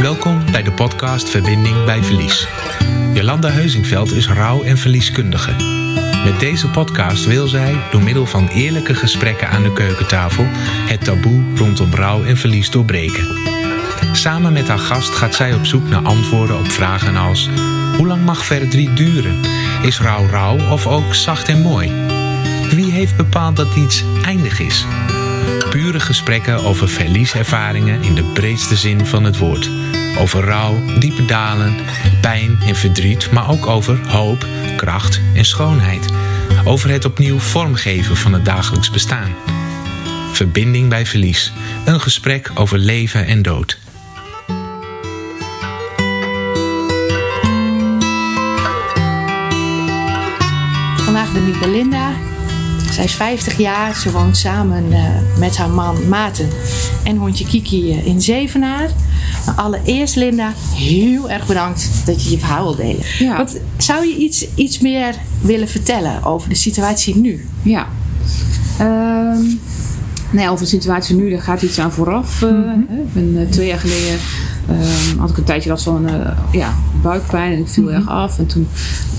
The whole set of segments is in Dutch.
Welkom bij de podcast Verbinding bij Verlies. Jolanda Heuzingveld is rouw- en verlieskundige. Met deze podcast wil zij, door middel van eerlijke gesprekken aan de keukentafel, het taboe rondom rouw en verlies doorbreken. Samen met haar gast gaat zij op zoek naar antwoorden op vragen als: hoe lang mag verdriet duren? Is rouw rouw of ook zacht en mooi? Wie heeft bepaald dat iets eindig is? Pure gesprekken over verlieservaringen in de breedste zin van het woord. Over rouw, diepe dalen, pijn en verdriet, maar ook over hoop, kracht en schoonheid. Over het opnieuw vormgeven van het dagelijks bestaan. Verbinding bij verlies. Een gesprek over leven en dood. Vandaag ben ik Belinda. Zij is 50 jaar. Ze woont samen eh, met haar man Maarten en hondje Kiki eh, in Zevenaar. Maar allereerst Linda, heel erg bedankt dat je je verhaal wil delen. Ja. Want zou je iets, iets meer willen vertellen over de situatie nu? Ja. Nou ja, over de situatie nu, daar gaat iets aan vooraf. eh, hè. Ik ben twee jaar geleden ehm, had ik een tijdje last van eh, ja, buikpijn en ik viel erg af. En toen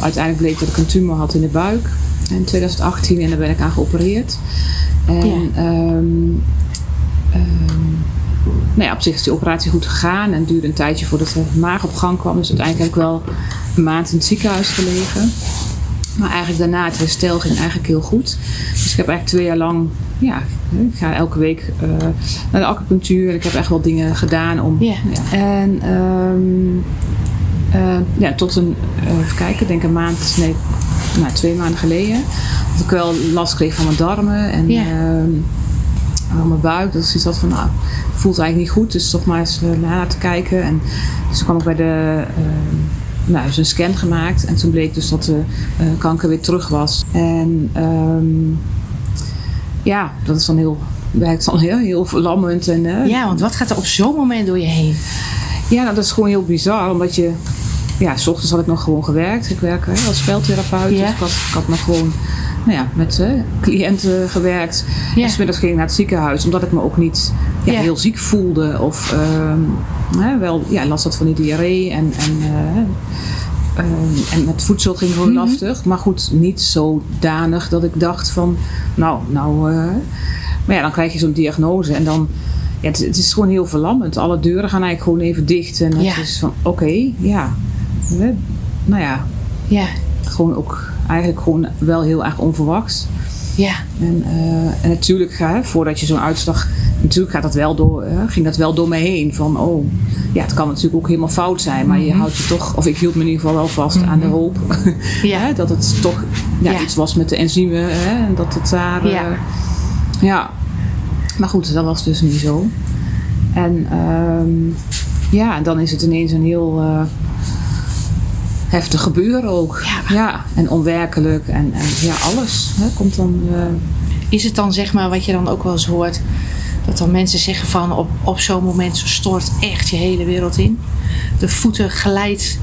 uiteindelijk bleek dat ik een tumor had in de buik in 2018 en daar ben ik aan geopereerd. En Ja. ehm, nou ja, op zich is die operatie goed gegaan en duurde een tijdje voordat de maag op gang kwam. Dus uiteindelijk heb ik wel een maand in het ziekenhuis gelegen. Maar eigenlijk daarna, het herstel ging eigenlijk heel goed. Dus ik heb eigenlijk twee jaar lang, ja, ik ga elke week eh, naar de acupunctuur. Ik heb echt wel dingen gedaan om. Ja. En ehm, eh, ja, tot een, eh, even kijken, ik denk een maand, nee, nou, twee maanden geleden. Dat ik wel last kreeg van mijn darmen en Ja. ehm, aan mijn buik. Dat is iets dat van, nou, voelt eigenlijk niet goed. Dus toch maar eens uh, naar te kijken. En dus toen kwam ik bij de, ehm, nou, dus een scan gemaakt. En toen bleek dus dat de eh, kanker weer terug was. En ehm, ja, dat is dan heel, werkt dan heel, heel verlammend. En, eh, Ja, want wat gaat er op zo'n moment door je heen? ja, nou, dat is gewoon heel bizar, omdat je... Ja, s ochtends had ik nog gewoon gewerkt. Ik werk hè, als veldtherapeut, Ja. dus ik had, ik had nog gewoon nou ja, met cliënten gewerkt. Ja. En smiddags ging ik naar het ziekenhuis, omdat ik me ook niet ja, heel ziek voelde. Of ehm, hè, wel ja, last had van die diarree en... en eh, ehm, en met voedsel ging gewoon Mhm. lastig. Maar goed, niet zodanig dat ik dacht van... Nou, nou... eh, maar ja, dan krijg je zo'n diagnose en dan... Ja, het, het is gewoon heel verlammend. Alle deuren gaan eigenlijk gewoon even dicht. En het Ja. is van, oké, ja. We- nou ja, Ja, gewoon ook eigenlijk gewoon wel heel erg onverwachts. ja, En, eh, en natuurlijk, ga, voordat je zo'n uitslag... Natuurlijk gaat dat wel door, eh, ging dat wel door me heen. Van, oh, ja, het kan natuurlijk ook helemaal fout zijn. Maar je houdt je toch... Of ik hield me in ieder geval wel vast aan de hoop. ja. Hè, dat het toch ja, Ja. iets was met de enzymen. Hè, en dat het daar... eh, Ja. ja. Maar goed, dat was dus niet zo. En ehm, ja, en dan is het ineens een heel eh, heftig gebeuren ook. Ja. en onwerkelijk. En, en ja, alles hè, komt dan... eh, Is het dan zeg maar wat je dan ook wel eens hoort, dat dan mensen zeggen van op, op zo'n moment stort echt je hele wereld in. De voeten glijdt,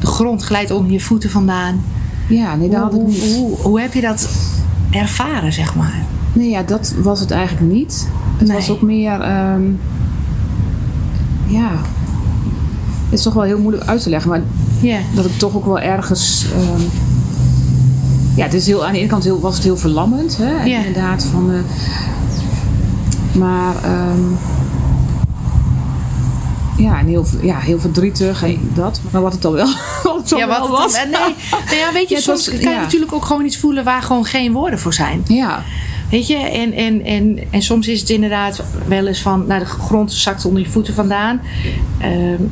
de grond glijdt onder je voeten vandaan. ja, nee, dat had ik hoe, niet. hoe, hoe heb je dat ervaren, zeg maar? Nee, ja, dat was het eigenlijk niet. Het Nee. was ook meer... ehm, ja... Het is toch wel heel moeilijk uit te leggen. Maar Ja, dat ik toch ook wel ergens. ehm, ja, het is heel, aan de ene kant heel, was het heel verlammend, hè? Ja. Inderdaad, van. maar. ehm, ja, en heel, ja, heel verdrietig en dat. Maar wat het dan wel, wat het dan ja wel wat was. het dan, nee, nou ja, weet je, Ja, soms was- kan je natuurlijk ook gewoon iets voelen waar gewoon geen woorden voor zijn. Ja, Weet je, en, en, en, en soms is het inderdaad wel eens van, nou de grond zakt onder je voeten vandaan. Ehm,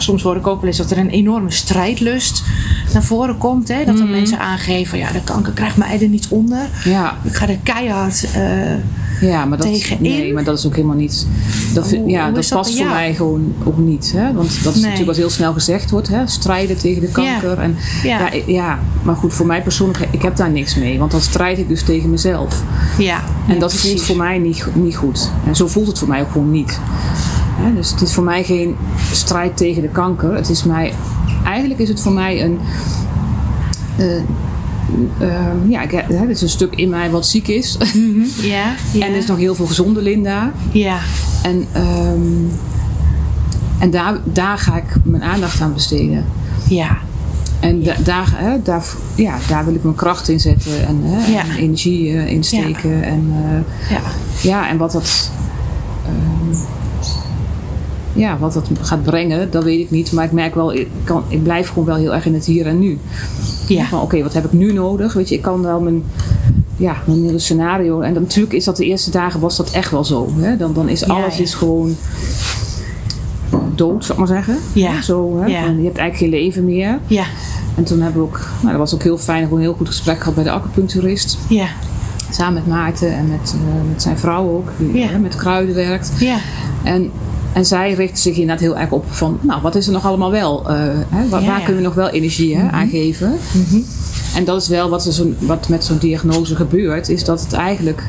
soms hoor ik ook wel eens dat er een enorme strijdlust naar voren komt. Hè? Dat er Mhm. mensen aangeven, ja de kanker krijgt mij er niet onder. ja, Ik ga er keihard... eh, ja, maar dat, Tegenin? nee, maar dat is ook helemaal niet. Dat, Hoe- ja, hoe dat past voor jou? mij gewoon ook niet. Hè? Want dat is Nee. natuurlijk wat heel snel gezegd wordt: hè? strijden tegen de kanker. En, Ja. ja. Ja, maar goed, voor mij persoonlijk, ik heb daar niks mee. Want dan strijd ik dus tegen mezelf. ja, En dat precies. voelt voor mij niet, niet goed. En zo voelt het voor mij ook gewoon niet. Dus het is voor mij geen strijd tegen de kanker. Het is mij, eigenlijk is het voor mij een. eh, ja, ik, hè, het is een stuk in mij wat ziek is. Ja, ja. En er is nog heel veel gezonde Linda. Ja, En ehm, En daar, daar ga ik mijn aandacht aan besteden. Ja. En da- daar, hè, daar, ja, daar wil ik mijn kracht in zetten en, hè, Ja. en energie eh, in steken. En, Ja. ja, en wat dat, ja, wat dat gaat brengen, dat weet ik niet. Maar ik merk wel, ik, kan, ik blijf gewoon wel heel erg in het hier en nu. Ja. Van oké, wat heb ik nu nodig? Weet je, ik kan wel mijn, ja, mijn hele scenario. En dan, natuurlijk is dat de eerste dagen was dat echt wel zo. Hè? Dan, dan is alles ja. is gewoon dood, zou ik maar zeggen. Ja. Zo, hè? Je hebt eigenlijk geen leven meer. Ja. En toen hebben we ook, nou, dat was ook heel fijn, gewoon een heel goed gesprek gehad bij de acupuncturist. Ja. Samen met Maarten en met, eh, met zijn vrouw ook, die Ja. hè, met kruiden werkt. Ja. En, en zij richt zich inderdaad heel erg op van, nou, wat is er nog allemaal wel? eh, hè? Waar, Ja, waar ja. kunnen we nog wel energie hè, aan geven? Mhm. En dat is wel wat, er zo, wat met zo'n diagnose gebeurt, is dat het eigenlijk,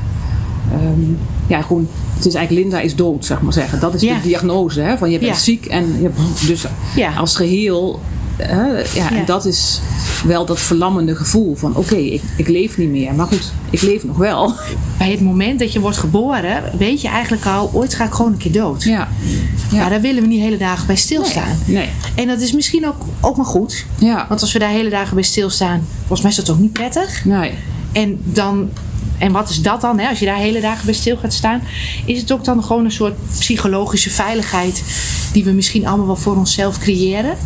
ehm, ja, gewoon, het is eigenlijk Linda is dood, zeg maar zeggen. Dat is Ja. de diagnose, hè? Van je bent ziek en je hebt dus als geheel, ja, Ja. en dat is wel dat verlammende gevoel van, oké, ik, ik leef niet meer, maar goed, ik leef nog wel. Bij het moment dat je wordt geboren, weet je eigenlijk al, ooit ga ik gewoon een keer dood. Ja, Maar daar willen we niet hele dagen bij stilstaan. nee, En dat is misschien ook, ook maar goed. ja, Want als we daar hele dagen bij stilstaan, volgens mij is dat ook niet prettig. nee, En dan, en wat is dat dan? Hè? Als je daar hele dagen bij stil gaat staan, is het ook dan gewoon een soort psychologische veiligheid die we misschien allemaal wel voor onszelf creëren.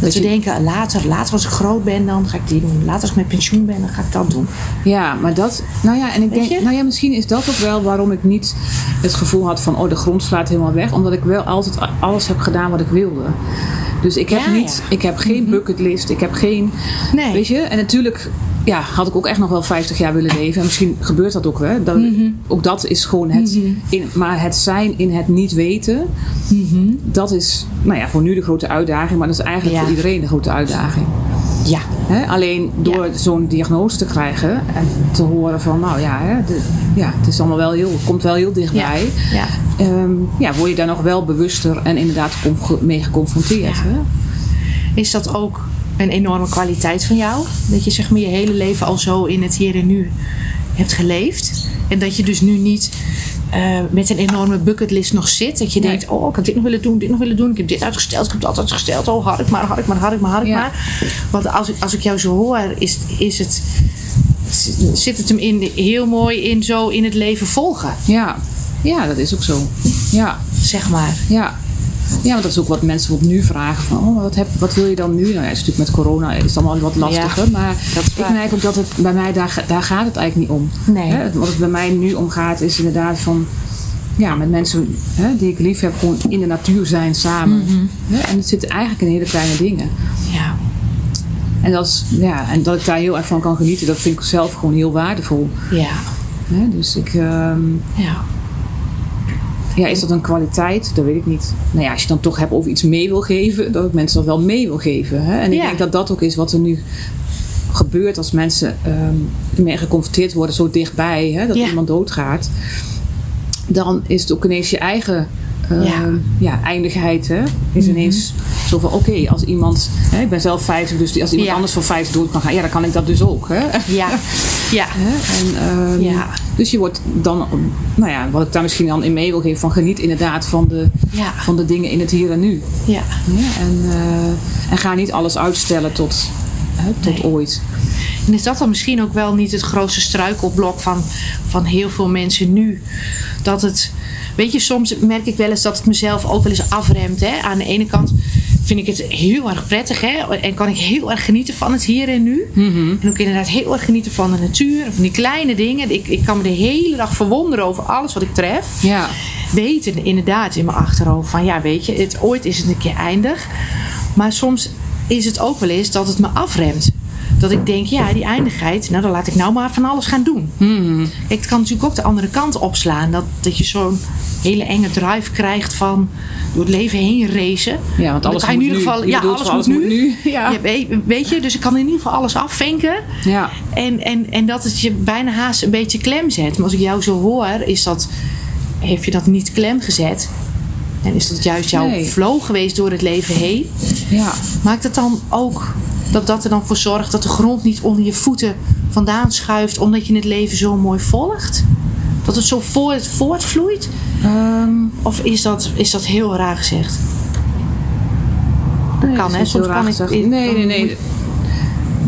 Dat we je- denken, later, later als ik groot ben, dan ga ik die doen. Later als ik met pensioen ben, dan ga ik dat doen. Ja, maar dat, nou ja, en ik denk, nou ja, misschien is dat ook wel waarom ik niet het gevoel had van, oh, de grond slaat helemaal weg, omdat ik wel altijd alles heb gedaan wat ik wilde. Dus ik heb Ja, niet, ja. Mhm. ik heb geen bucketlist, ik heb geen, Nee. weet je, en natuurlijk, ja, had ik ook echt nog wel 50 jaar willen leven. En misschien gebeurt dat ook wel. Dat, Mhm. Ook dat is gewoon het, in, maar het zijn in het niet weten, dat is, nou ja, voor nu de grote uitdaging, maar dat is eigenlijk Ja. voor iedereen de grote uitdaging. Ja. Alleen door zo'n diagnose te krijgen en te horen van, nou ja, de- ja het is allemaal wel heel, het komt wel heel dichtbij. Ja. Ehm, ja, word je daar nog wel bewuster en inderdaad mee geconfronteerd. Ja. Hè? Is dat ook een enorme kwaliteit van jou? Dat je zeg maar je hele leven al zo in het hier en nu hebt geleefd. En dat je dus nu niet eh, met een enorme bucketlist nog zit. Dat je Nee. denkt, oh ik had dit nog willen doen, dit nog willen doen. Ik heb dit uitgesteld, ik heb dat uitgesteld. Oh had ik maar, had ik maar, had ik maar, had ik Ja. maar. Want als ik, als ik jou zo hoor, is, is het, zit het hem in, heel mooi in zo in het leven volgen. Ja. ja, dat is ook zo. Ja, Zeg maar. ja. Ja, want dat is ook wat mensen op nu vragen. Van, oh, wat, heb, wat wil je dan nu? Nou ja, is natuurlijk met corona is het allemaal wat lastiger. Ja, maar ik merk ook dat het bij mij, daar, daar gaat het eigenlijk niet om. Nee. Hè, wat het bij mij nu om gaat is inderdaad van... Ja, met mensen hè, die ik lief heb, gewoon in de natuur zijn samen. Mhm. Hè, en het zit eigenlijk in hele kleine dingen. Ja. En dat, is, ja, en dat ik daar heel erg van kan genieten, dat vind ik zelf gewoon heel waardevol. Ja. Hè, dus ik... ehm, Ja. Ja, is dat een kwaliteit? Dat weet ik niet. Nou ja, als je dan toch hebt over iets mee wil geven, dat ik mensen dat wel mee wil geven. Hè? En ik Ja. denk dat dat ook is wat er nu gebeurt als mensen ehm ermee geconfronteerd worden zo dichtbij, hè, dat Ja. iemand doodgaat. Dan is het ook ineens je eigen ehm, Ja. ja. eindigheid. Hè? Is ineens zo van, oké, als iemand... Hè, ik ben zelf 50, dus als iemand Ja. anders van 50 dood kan gaan... Ja, dan kan ik dat dus ook. Hè? Ja. Ja. En, ehm, Ja. Dus je wordt dan, nou ja, wat ik daar misschien dan in mee wil geven, van geniet inderdaad van de, Ja. van de dingen in het hier en nu. Ja. Ja, en, eh, en ga niet alles uitstellen tot, hè, tot Nee. ooit. En is dat dan misschien ook wel niet het grootste struikelblok van, van heel veel mensen nu? Dat het, weet je, soms merk ik wel eens dat het mezelf ook wel eens afremt. Hè? Aan de ene kant vind ik het heel erg prettig hè? en kan ik heel erg genieten van het hier en nu. En ook inderdaad heel erg genieten van de natuur, van die kleine dingen. Ik, ik kan me de hele dag verwonderen over alles wat ik tref. Ja, weten inderdaad in mijn achterhoofd van ja, weet je, het, ooit is het een keer eindig. Maar soms is het ook wel eens dat het me afremt. Dat ik denk, ja, die eindigheid, nou dan laat ik nou maar van alles gaan doen. Kijk, het kan natuurlijk ook de andere kant opslaan. Dat, dat je zo'n hele enge drive krijgt van door het leven heen racen. ja want alles in ieder nu. geval, Je ja, alles, van, moet nu. Ja. Ja, weet, weet je, dus ik kan in ieder geval alles afvinken. Ja. En, en, en dat het je bijna haast een beetje klem zet. Maar als ik jou zo hoor, is dat, heeft je dat niet klem gezet. En is dat juist jouw Nee. flow geweest door het leven heen. ja. Maakt het dan ook dat dat er dan voor zorgt dat de grond niet onder je voeten vandaan schuift. Omdat je het leven zo mooi volgt? Dat het zo voort, voortvloeit? Ehm, Of is dat, is dat heel raar gezegd? Nee, kan, dat hè? Soms kan ik- Nee, nee, nee.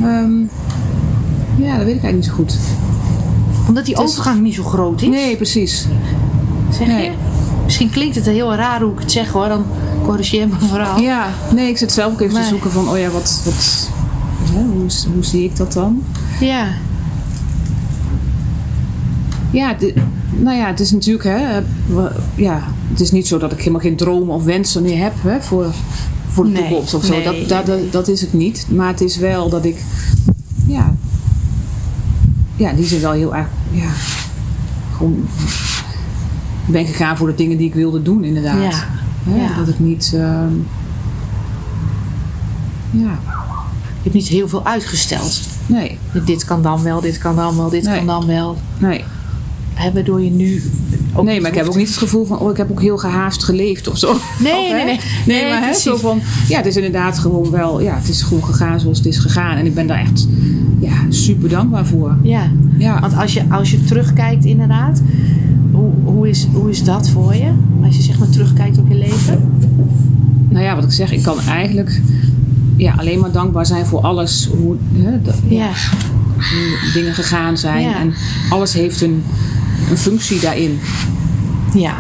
Ehm, ja, dat weet ik eigenlijk niet zo goed. Omdat die is- overgang niet zo groot is. Nee, precies. Zeg nee. je? Misschien klinkt het heel raar hoe ik het zeg hoor. Dan corrigeer me vooral. Ja, nee, ik zit zelf ook even te zoeken van, oh ja, wat, wat hè, hoe, hoe zie ik dat dan? Ja. Ja, de- nou ja, het is natuurlijk, hè, ja, het is niet zo dat ik helemaal geen dromen of wensen meer heb hè, voor, voor de Nee, toekomst of zo. nee, dat, dat, is het niet. Maar het is wel dat ik, ja, ja, die zijn wel heel erg, ja, gewoon ben gegaan voor de dingen die ik wilde doen, inderdaad. Ja. Hè, Ja. Dat ik niet, ehm, ja, Je hebt niet heel veel uitgesteld. nee, Dit kan dan wel, dit kan dan wel, dit Nee. kan dan wel. nee. Hè, waardoor je nu ook nee, maar ik heb ook niet het gevoel van, oh, ik heb ook heel gehaast geleefd of zo. Nee, Of, nee, nee. Nee, Nee, maar hè, zo van, ja, het is inderdaad gewoon wel, ja, het is gewoon gegaan zoals het is gegaan. En ik ben daar echt, ja, super dankbaar voor. Ja, Ja, want als je, als je terugkijkt inderdaad, hoe, hoe, is, hoe is dat voor je? Als je zeg maar terugkijkt op je leven? nou ja, wat ik zeg, ik kan eigenlijk ja, alleen maar dankbaar zijn voor alles, hoe, hè, Ja, hoe dingen gegaan zijn. Ja. En alles heeft een, een functie daarin. ja,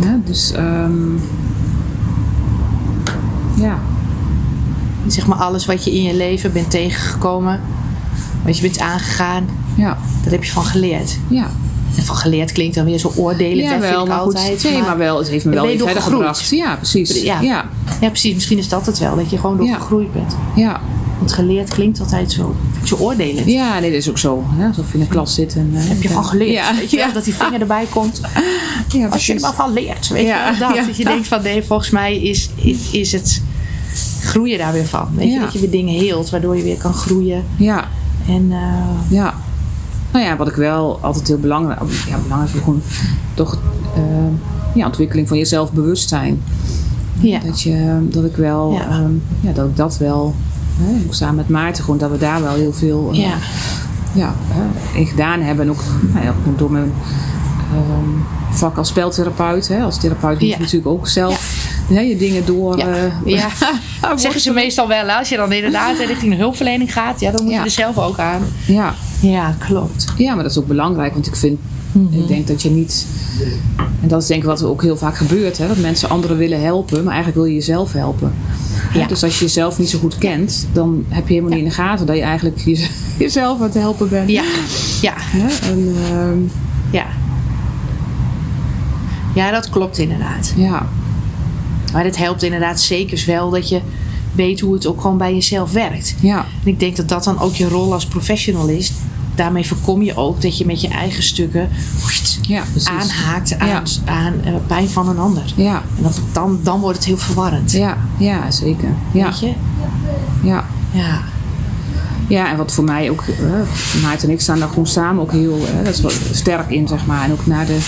Ja, dus, ehm, ja, zeg maar alles wat je in je leven bent tegengekomen, wat je bent aangegaan, ja, daar heb je van geleerd. ja. En van geleerd klinkt dan weer zo oordelend, Ja, wel, maar goed. altijd. Nee, maar wel, het heeft me wel weer verder gegroeid. gebracht. Ja, precies. Ja. Ja, Ja, precies. Misschien is dat het wel, dat je gewoon door Ja. gegroeid bent. ja. Want geleerd klinkt altijd zo, zo oordelend. Ja, nee, dat is ook zo. Hè? Alsof je in de klas zit. En, eh, Heb je van geleerd? Ja, Weet je wel, dat die vinger erbij komt. ja, Als je er maar van leert, weet je wel, dat. je denkt van nee, volgens mij is, is, is het groeien daar weer van. Weet je, dat je weer dingen heelt, waardoor je weer kan groeien. Ja, En eh, ja. Nou ja, wat ik wel altijd heel belangrijk... Ja, belangrijk is gewoon toch... eh, ja, ontwikkeling van je zelfbewustzijn. ja, Dat, je, dat ik wel... Ja. ehm, ja, dat ik dat wel... Hè, ook samen met Maarten, gewoon dat we daar wel heel veel eh, ja, ja, in gedaan hebben. En ook, nou ja, door mijn ehm, vak als speltherapeut. Hè. Als therapeut moet je natuurlijk ook zelf hè, je dingen door... Ja. eh, ja. zeggen ze meestal wel. hè, Als je dan inderdaad richting de hulpverlening gaat, ja, dan moet je er zelf ook aan. ja, Ja, klopt. Ja, maar dat is ook belangrijk, want ik vind, Mhm. ik denk dat je niet, en dat is denk ik wat er ook heel vaak gebeurt, hè, dat mensen anderen willen helpen, maar eigenlijk wil je jezelf helpen. Ja. Dus als je jezelf niet zo goed kent, dan heb je helemaal niet in de gaten dat je eigenlijk je- jezelf aan het helpen bent. Ja, ja, En, ehm, ja. Ja, dat klopt inderdaad. ja, Maar het helpt inderdaad zeker wel dat je weet hoe het ook gewoon bij jezelf werkt. ja, En ik denk dat dat dan ook je rol als professional is. Daarmee voorkom je ook dat je met je eigen stukken ja, aanhaakt aan, Ja. aan eh, pijn van een ander. Ja, En dat, dan, dan wordt het heel verwarrend. ja, ja, zeker. Ja, Weet je? ja. Ja. Ja, en wat voor mij ook, uh, Maarten en ik staan daar gewoon samen ook heel, dat is wel sterk in, zeg maar. En ook na de,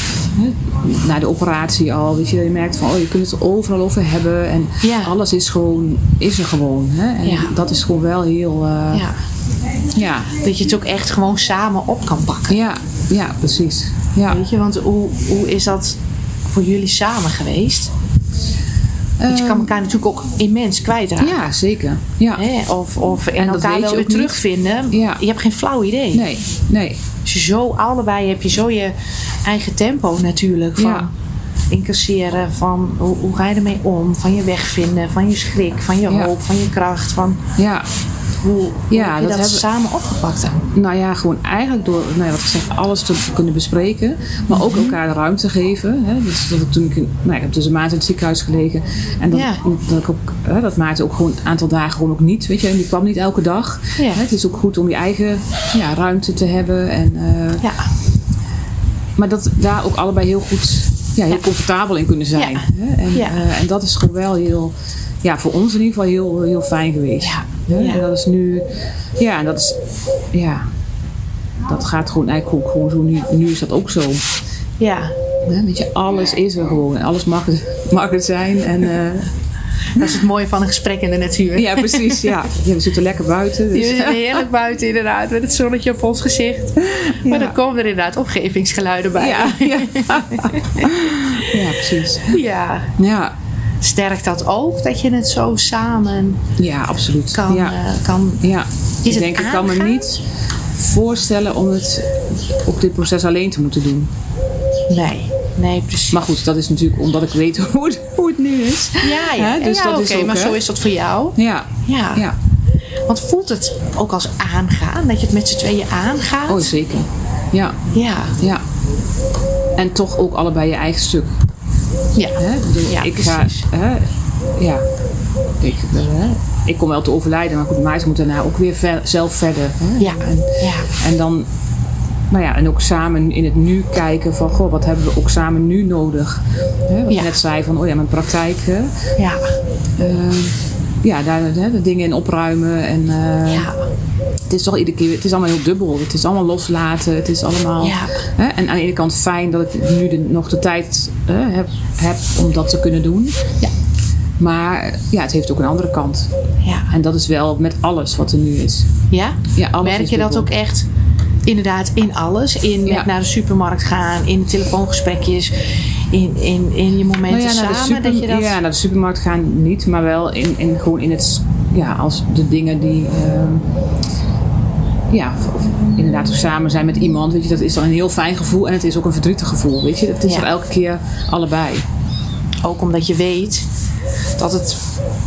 na de operatie al, weet je, dat je merkt van, oh, je kunt het overal over hebben. En Ja. alles is gewoon, is er gewoon. Hè? En Ja. dat is gewoon wel heel, eh, ja. ja. Dat je het ook echt gewoon samen op kan pakken. Ja, ja, precies. Ja. Weet je, want hoe, hoe is dat voor jullie samen geweest? Want je kan Ehm, elkaar natuurlijk ook immens kwijtraken. ja, zeker. Ja. Hè? Of, of en, elkaar wel weer terugvinden. Ja. Je hebt geen flauw idee. Nee, nee. Dus je zo allebei heb je zo je eigen tempo natuurlijk. Van Ja. incasseren, van hoe, hoe ga je ermee om? Van je wegvinden, van je schrik, van je hoop, van je kracht. Van Ja, hoe, Ja, heb je dat samen opgepakt dan? Nou ja, gewoon eigenlijk door, nou ja, wat ik zeg, alles te kunnen bespreken. Maar ook elkaar de ruimte geven. Hè. Dus dat ik toen ik, in- nou, ik heb dus een maand in het ziekenhuis gelegen. En dat, Ja. dat, ik ook, hè, dat Maarten ook gewoon een aantal dagen gewoon ook niet. Weet je, en die kwam niet elke dag. Ja. Hè, Het is ook goed om je eigen ja, ruimte te hebben. En, eh, Ja, maar dat daar ook allebei heel goed, ja, heel comfortabel in kunnen zijn. Ja. Hè. En, eh, en dat is gewoon wel heel, ja, voor ons in ieder geval heel, heel fijn geweest. Ja. Hè. Ja. En dat is nu, ja, en dat is, ja, dat gaat gewoon eigenlijk ook gewoon zo. Nu, nu is dat ook zo. ja. Hè, Weet je, alles is er gewoon. En alles mag, mag het zijn. En, eh, Dat is het mooie van een gesprek in de natuur. ja, precies. Ja. Ja, we zitten lekker buiten. Dus, zit heerlijk buiten inderdaad, met het zonnetje op ons gezicht. Maar dan komen er inderdaad omgevingsgeluiden bij. ja, ja. ja, precies. Ja. Ja, sterkt dat ook, dat je het zo samen Ja, absoluut. kan... ja. eh, kan ja. Is ik het denk, ik kan me niet voorstellen om het op dit proces alleen te moeten doen. nee, nee, precies. Maar goed, dat is natuurlijk omdat ik weet hoe het, hoe het nu is. ja, ja, Hè, dus ja dat oké, is ook, maar zo is dat voor jou. Ja, Ja. ja. Want voelt het ook als aangaan, dat je het met z'n tweeën aangaat? Oh, zeker. Ja, Ja, ja. En toch ook allebei je eigen stuk. Ja. Hè? Ik bedoel, Ja, ik precies. ga, hè, ja, ik, eh, ik kom wel te overlijden, maar goed, Maarten moet daarna ook weer ver- zelf verder. Hè? Ja, En, ja, en dan, nou ja, en ook samen in het nu kijken van, goh, wat hebben we ook samen nu nodig? Hè? Wat Ja. net zei van, oh ja, mijn praktijk, hè? ja, Eh, ja, daar hè, de dingen in opruimen en eh, ja, het is toch iedere keer, het is allemaal heel dubbel. Het is allemaal loslaten, het is allemaal, Ja. hè? en aan de ene kant fijn dat ik nu de, nog de tijd hè, heb, heb om dat te kunnen doen. Ja. Maar ja, het heeft ook een andere kant. ja. En dat is wel met alles wat er nu is. Ja? Ja, alles Merk je dat ook echt inderdaad in alles? In Ja. met naar de supermarkt gaan, in telefoongesprekjes, in, in, in je momenten Nou ja, samen? super- dat je dat... ja, naar de supermarkt gaan niet, maar wel in, in, gewoon in het, ja, als de dingen die, ehm, ja, of- of inderdaad ook samen zijn met iemand, weet je, dat is dan een heel fijn gevoel en het is ook een verdrietig gevoel, weet je. Het is Ja. er elke keer allebei. Ook omdat je weet dat het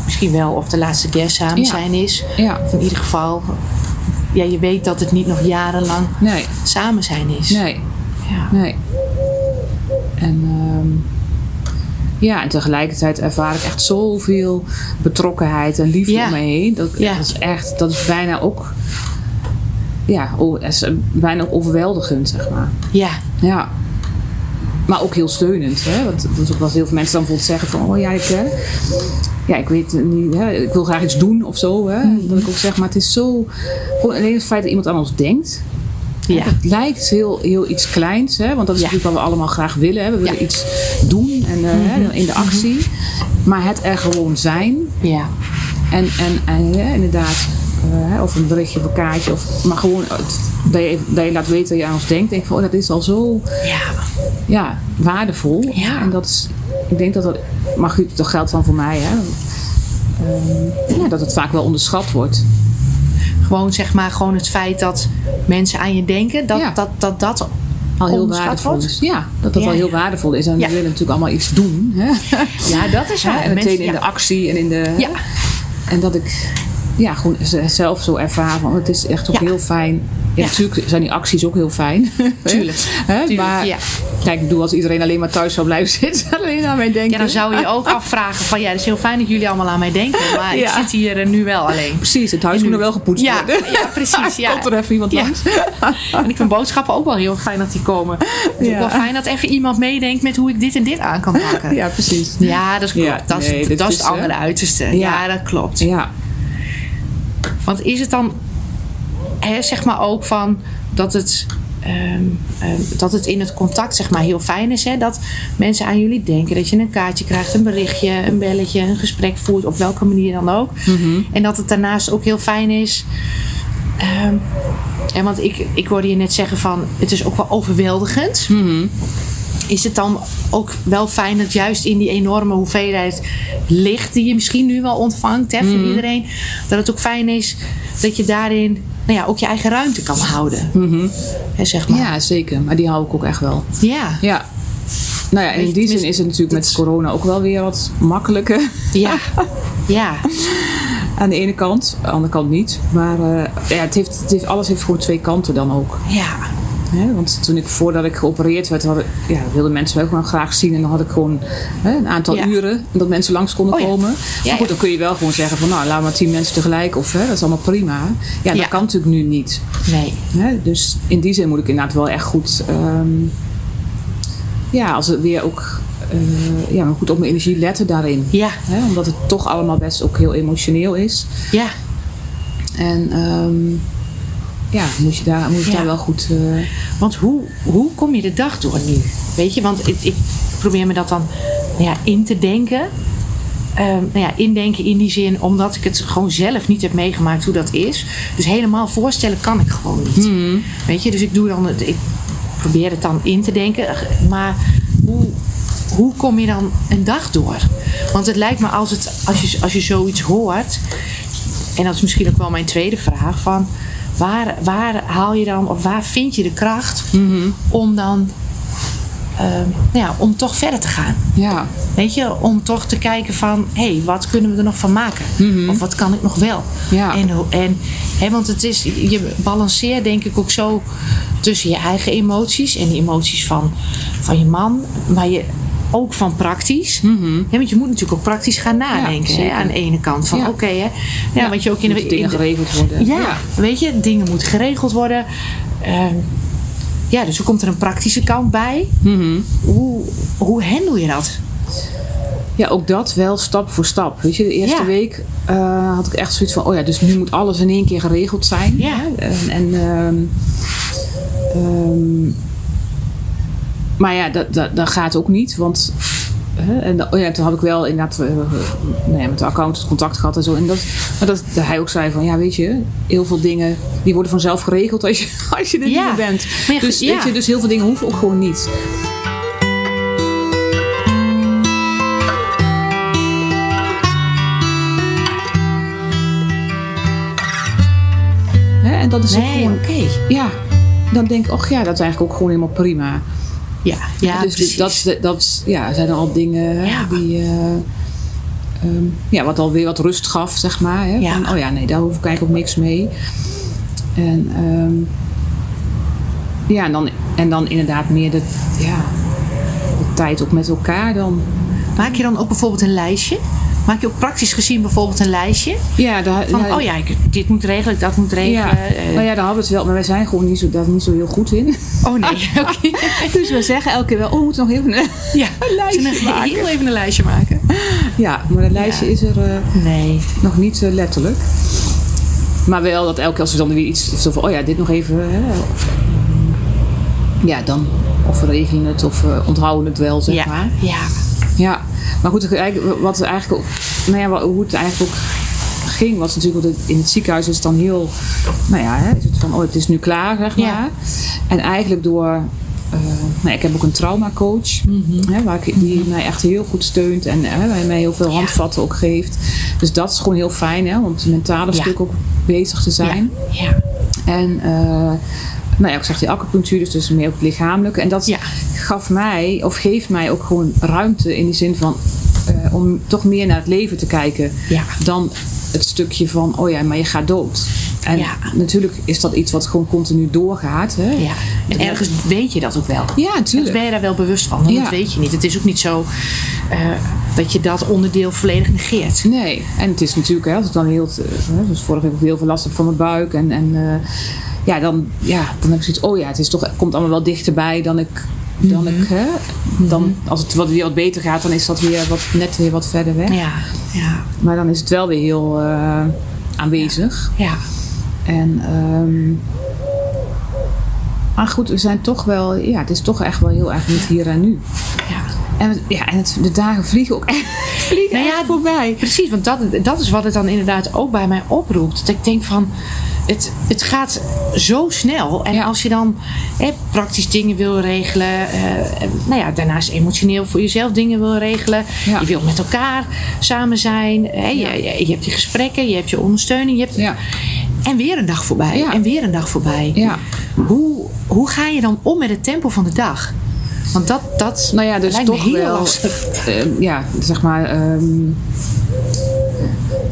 misschien wel of de laatste keer samen Ja. zijn is. Ja, Of in ieder geval, ja, je weet dat het niet nog jarenlang nee, samen zijn is. nee, Ja. nee. En ehm, ja, en tegelijkertijd ervaar ik echt zoveel betrokkenheid en liefde Ja. om me heen. Dat, Ja. dat is echt, dat is bijna ook, ja, het is bijna overweldigend, zeg maar. ja, Ja. Maar ook heel steunend. Hè? Want dat is ook wat heel veel mensen dan bijvoorbeeld zeggen van... Oh ja, ik, hè, ja, ik weet niet... Hè, ik wil graag iets doen of zo. Hè? Mhm. Dat ik ook zeg, maar het is zo... Alleen het feit dat iemand aan ons denkt... ja. Het lijkt heel, heel iets kleins. Hè? Want dat is Ja. natuurlijk wat we allemaal graag willen. Hè? We willen Ja. Mhm. iets doen en, eh, hè, in de actie. Maar het er gewoon zijn. ja. En, en, en ja, inderdaad, eh, of een berichtje of een kaartje. Of, maar gewoon dat, je, dat je laat weten dat je aan ons denkt. Denk ik van, oh, dat is al zo ja. ja, waardevol. Ja. En dat is, ik denk dat dat, maar goed, dat geldt dan voor mij. Hè. Ehm, ja, dat het vaak wel onderschat wordt. Gewoon zeg maar, gewoon het feit dat mensen aan je denken, dat Ja. dat, dat, dat Al heel waardevol wordt? is. Ja, dat dat Ja, wel heel ja. waardevol is. En we willen natuurlijk allemaal iets doen. Hè. Ja, dat is Ja, waar. en meteen Mensen- in de actie en in de. Ja. En dat ik ja, gewoon zelf zo ervaar van het is echt ook Ja. heel fijn. Ja. Natuurlijk zijn die acties ook heel fijn. Tuurlijk. Maar ja. kijk, ik bedoel, als iedereen alleen maar thuis zou blijven zitten, alleen aan mij denken. Ja, dan zou je ook afvragen van ja, het is heel fijn dat jullie allemaal aan mij denken, maar ik zit hier eh, nu wel alleen. Precies, het huis moet nog wel gepoetst worden. ja precies. Ja. Komt er even iemand langs? En ik vind boodschappen ook wel heel fijn dat die komen. Het is ook wel fijn dat even iemand meedenkt met hoe ik dit en dit aan kan pakken. Ja, precies. Ja, dat klopt. Dat is, dat is het andere uiterste. Ja. Ja. dat klopt. Ja, Want is het dan, hè, zeg maar ook van dat het, ehm, ehm, dat het in het contact zeg maar heel fijn is, hè, dat mensen aan jullie denken, dat je een kaartje krijgt, een berichtje, een belletje, een gesprek voert, op welke manier dan ook. En dat het daarnaast ook heel fijn is. ehm, en want ik, ik hoorde je net zeggen van, het is ook wel overweldigend. Is het dan ook wel fijn dat juist in die enorme hoeveelheid licht die je misschien nu wel ontvangt hè, van iedereen, dat het ook fijn is dat je daarin nou ja, ook je eigen ruimte kan houden. Hè, zeg maar. ja, zeker. Maar die hou ik ook echt wel. Ja. Ja. Nou ja, en in die zin is het natuurlijk met corona ook wel weer wat makkelijker. Ja. Ja. Aan de ene kant, aan de andere kant niet. Maar eh, ja, het heeft, het heeft, alles heeft gewoon twee kanten dan ook. Ja. Hè? Want toen ik, voordat ik geopereerd werd, hadden, ja, wilden mensen ook wel graag zien. En dan had ik gewoon hè, een aantal Ja. uren dat mensen langs konden Oh ja. komen. Maar goed, dan kun je wel gewoon zeggen van nou, laat maar tien mensen tegelijk. Of hè, dat is allemaal prima. Ja, dat kan natuurlijk nu niet. Nee. Hè? Dus in die zin moet ik inderdaad wel echt goed... ehm, ja, als het weer ook... eh, ja, maar goed op mijn energie letten daarin. Ja. Hè? Omdat het toch allemaal best ook heel emotioneel is. Ja. En ehm, ja, moet je daar, moet je Ja. daar wel goed... eh, Want hoe, hoe kom je de dag door nu? Weet je, want ik, ik probeer me dat dan nou ja, in te denken. Ehm, nou ja, indenken in die zin, omdat ik het gewoon zelf niet heb meegemaakt hoe dat is. Dus helemaal voorstellen kan ik gewoon niet. Weet je, dus ik doe dan het, ik probeer het dan in te denken. Maar hoe, hoe kom je dan een dag door? Want het lijkt me als, het, als, je, als je zoiets hoort, en dat is misschien ook wel mijn tweede vraag, van waar, waar haal je dan, of waar vind je de kracht om dan, nou ja, om toch verder te gaan? Ja. Weet je, om toch te kijken van, hé, hey, wat kunnen we er nog van maken? Of wat kan ik nog wel? Ja. En, en hè, want het is, je balanceert denk ik ook zo tussen je eigen emoties en de emoties van, van je man, maar je ook van praktisch. Ja, want je moet natuurlijk ook praktisch gaan nadenken hè, aan de ene kant. Van oké, hè. Ja, want je ook in de, dingen in de- geregeld worden. ja, weet je, dingen moeten geregeld worden. Ehm, ja, dus er komt er een praktische kant bij. Mhm. Hoe, hoe handel je dat? Ja, ook dat wel stap voor stap. Weet je, de eerste Ja. week eh, had ik echt zoiets van: oh ja, dus nu moet alles in één keer geregeld zijn. Ja. En, en, ehm, ehm, maar ja, dat, dat, dat gaat ook niet, want. en, oh ja, toen had ik wel inderdaad eh, nou ja, met de accountant contact gehad en zo. En dat, maar dat, dat hij ook zei van, ja weet je, heel veel dingen die worden vanzelf geregeld als je, als je er Ja. niet meer bent. Ja, Dus, ja. weet je, dus heel veel dingen hoeven ook gewoon niet. En dat is ook Nee, gewoon, oké. ja, dan denk ik, och ja, dat is eigenlijk ook gewoon helemaal prima. Ja, ja dus precies. dat, dat ja, zijn er al dingen Ja. die, eh, ehm, ja, wat alweer wat rust gaf, zeg maar. Hè, Ja. Van, oh ja, nee, daar hoef ik eigenlijk ook niks mee. En, ehm, ja, en, dan, en dan inderdaad meer de, ja, de tijd ook met elkaar dan. Maak je dan ook bijvoorbeeld een lijstje? Maak je ook praktisch gezien bijvoorbeeld een lijstje? Ja, daar, Van, ja, oh ja, ik, dit moet regelen, dat moet regelen. ja. eh. nou ja, daar hadden we het wel, maar wij zijn gewoon niet zo, daar niet zo heel goed in. Oh nee, oké. Dus we zeggen elke keer wel, oh, we moeten nog even een... Ja, Een lijstje maken. heel even een lijstje maken. Ja, maar dat lijstje Ja. is er... eh, Nee. Nog niet eh, letterlijk. Maar wel dat elke keer als we dan weer iets zo van, oh ja, dit nog even. Ja, dan. Of we regelen het of onthouden het wel, zeg Ja, maar. ja. Ja, maar goed, wat eigenlijk nou ja, hoe het eigenlijk ook ging, was natuurlijk, in het ziekenhuis is het dan heel, nou ja, hè, is het van, oh, het is nu klaar, zeg maar. Ja. En eigenlijk door, eh, nou, ik heb ook een traumacoach, hè, waar ik, die mij echt heel goed steunt en hè, mij mij heel veel Ja. handvatten ook geeft. Dus dat is gewoon heel fijn, hè, om het mentale Ja. stuk ook bezig te zijn. Ja. En eh, nou ja, ik zag die acupunctuur, dus, dus meer op het lichamelijke. En dat Ja. gaf mij, of geeft mij ook gewoon ruimte in die zin van eh, om toch meer naar het leven te kijken Ja. dan het stukje van, oh ja, maar je gaat dood. En Ja. natuurlijk is dat iets wat gewoon continu doorgaat. Hè? ja. En ergens weet je dat ook wel. Ja, Dus natuurlijk. ben je daar wel bewust van. Want Ja. dat weet je niet. Het is ook niet zo eh, dat je dat onderdeel volledig negeert. Nee, en het is natuurlijk, hè, als ik dan heel, hè, dus vorige week heel veel last heb van mijn buik. En, en ja, dan, ja, dan heb ik zoiets, oh ja, het is toch, het komt allemaal wel dichterbij dan ik, dan Mhm. ik hè, dan, als het wat, weer wat beter gaat, dan is dat weer wat, net weer wat verder weg. Ja. Ja. Maar dan is het wel weer heel eh, aanwezig. Ja. En, ehm, maar goed, we zijn toch wel, ja, het is toch echt wel heel erg niet hier en nu. En, ja, en het, de dagen vliegen ook vliegen Nou ja, voorbij. Precies, want dat, dat is wat het dan inderdaad ook bij mij oproept. Dat ik denk van, het, het gaat zo snel. En Ja. als je dan hè, praktisch dingen wil regelen, eh, nou ja, daarnaast emotioneel voor jezelf dingen wil regelen. Ja. Je wil met elkaar samen zijn. Hè, je, je, je hebt je gesprekken, je hebt je ondersteuning. Je hebt, Ja. En weer een dag voorbij. En weer een dag voorbij. Ja. Hoe, hoe ga je dan om met het tempo van de dag? Want dat, dat Nou ja, dus lijkt toch wel. lastig. eh, ja, zeg maar. ehm,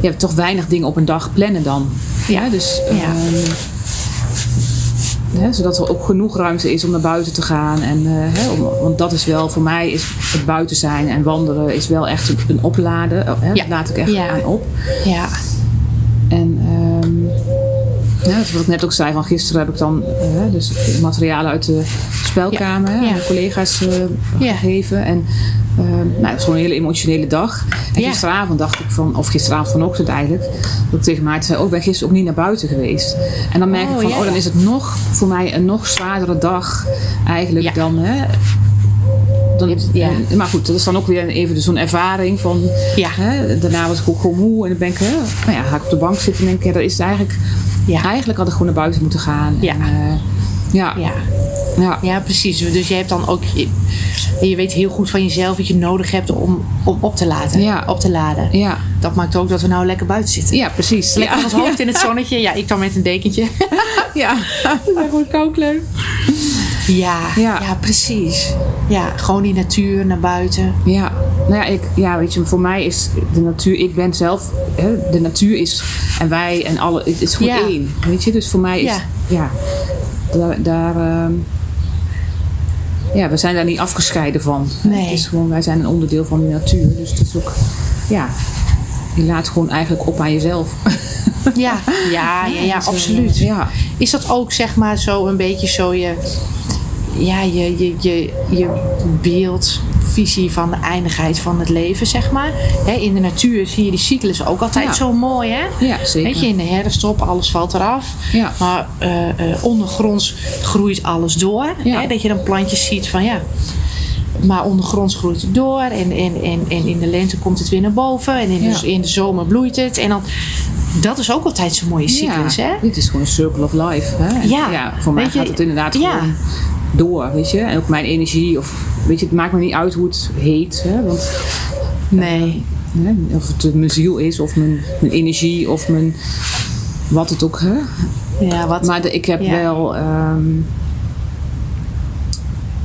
je hebt toch weinig dingen op een dag plannen dan. Ja. Ja, dus. Ja. ehm, hè, zodat er ook genoeg ruimte is om naar buiten te gaan. En, eh, hè, om, want dat is wel, voor mij is het buiten zijn en wandelen is wel echt een, opladen. Oh, Hè, Ja. Laat ik echt aan op. Ja. En ja, wat ik net ook zei, van gisteren heb ik dan dus materialen uit de spelkamer Ja. aan de collega's eh, Ja. gegeven. En ehm, nou, het is gewoon een hele emotionele dag. En gisteravond dacht ik van, of gisteravond vanochtend eigenlijk, dat ik tegen Maarten zei, oh ik ben gisteren ook niet naar buiten geweest. En dan merk Oh, ik van, ja. oh dan is het nog voor mij een nog zwaardere dag eigenlijk dan... Hè, dan, ja. maar goed, dat is dan ook weer even zo'n ervaring van... Ja. Hè, daarna was ik ook gewoon moe en dan ben ik, hè, nou ja, ga ik op de bank zitten en denk ik, ja, dat is eigenlijk... Ja. Eigenlijk had ik gewoon naar buiten moeten gaan. Ja. En, eh, ja. Ja. Ja. Ja, precies. Dus je hebt dan ook. Je, je weet heel goed van jezelf wat je nodig hebt om, om op te laden. Ja. Op te laden. Ja, Dat maakt ook dat we nou lekker buiten zitten. ja precies. Lekker ja. ons hoofd in het zonnetje. Ja, ik dan met een dekentje. Ja. goed kookleuk. Ja, Ja. ja. precies. Ja, gewoon die natuur naar buiten. Ja, nou ja, ik, ja, weet je, voor mij is de natuur, ik ben zelf, hè, de natuur is, en wij en alle, het is gewoon Ja. één, weet je. Dus voor mij is, Ja. ja, daar, daar ehm, ja, we zijn daar niet afgescheiden van. Nee. Het is gewoon, wij zijn een onderdeel van die natuur, dus het is ook, ja, je laat gewoon eigenlijk op aan jezelf. Ja, ja, ja, ja absoluut. Ja, Is dat ook zeg maar zo een beetje zo je, ja, je, je, je, je beeldvisie van de eindigheid van het leven, zeg maar? In de natuur zie je die cyclus ook altijd Ja. zo mooi, hè? ja zeker. Weet je, in de herfstop, alles valt eraf. Ja. Maar eh, eh, ondergronds groeit alles door. Ja. Dat je dan plantjes ziet van ja. Maar ondergronds groeit het door. En, en, en, en in de lente komt het weer naar boven. En in, de, in de zomer bloeit het. En dan, dat is ook altijd zo'n mooie cyclus, ja, hè? Dit is gewoon een circle of life. Hè? Ja, voor mij gaat het inderdaad ja. gewoon door, weet je. En ook mijn energie, of weet je, het maakt me niet uit hoe het heet. Hè? Want Nee. hè, of het mijn ziel is, of mijn, mijn energie, of mijn wat het ook. Hè? Ja, wat? Maar de- ik heb Ja. wel. ehm,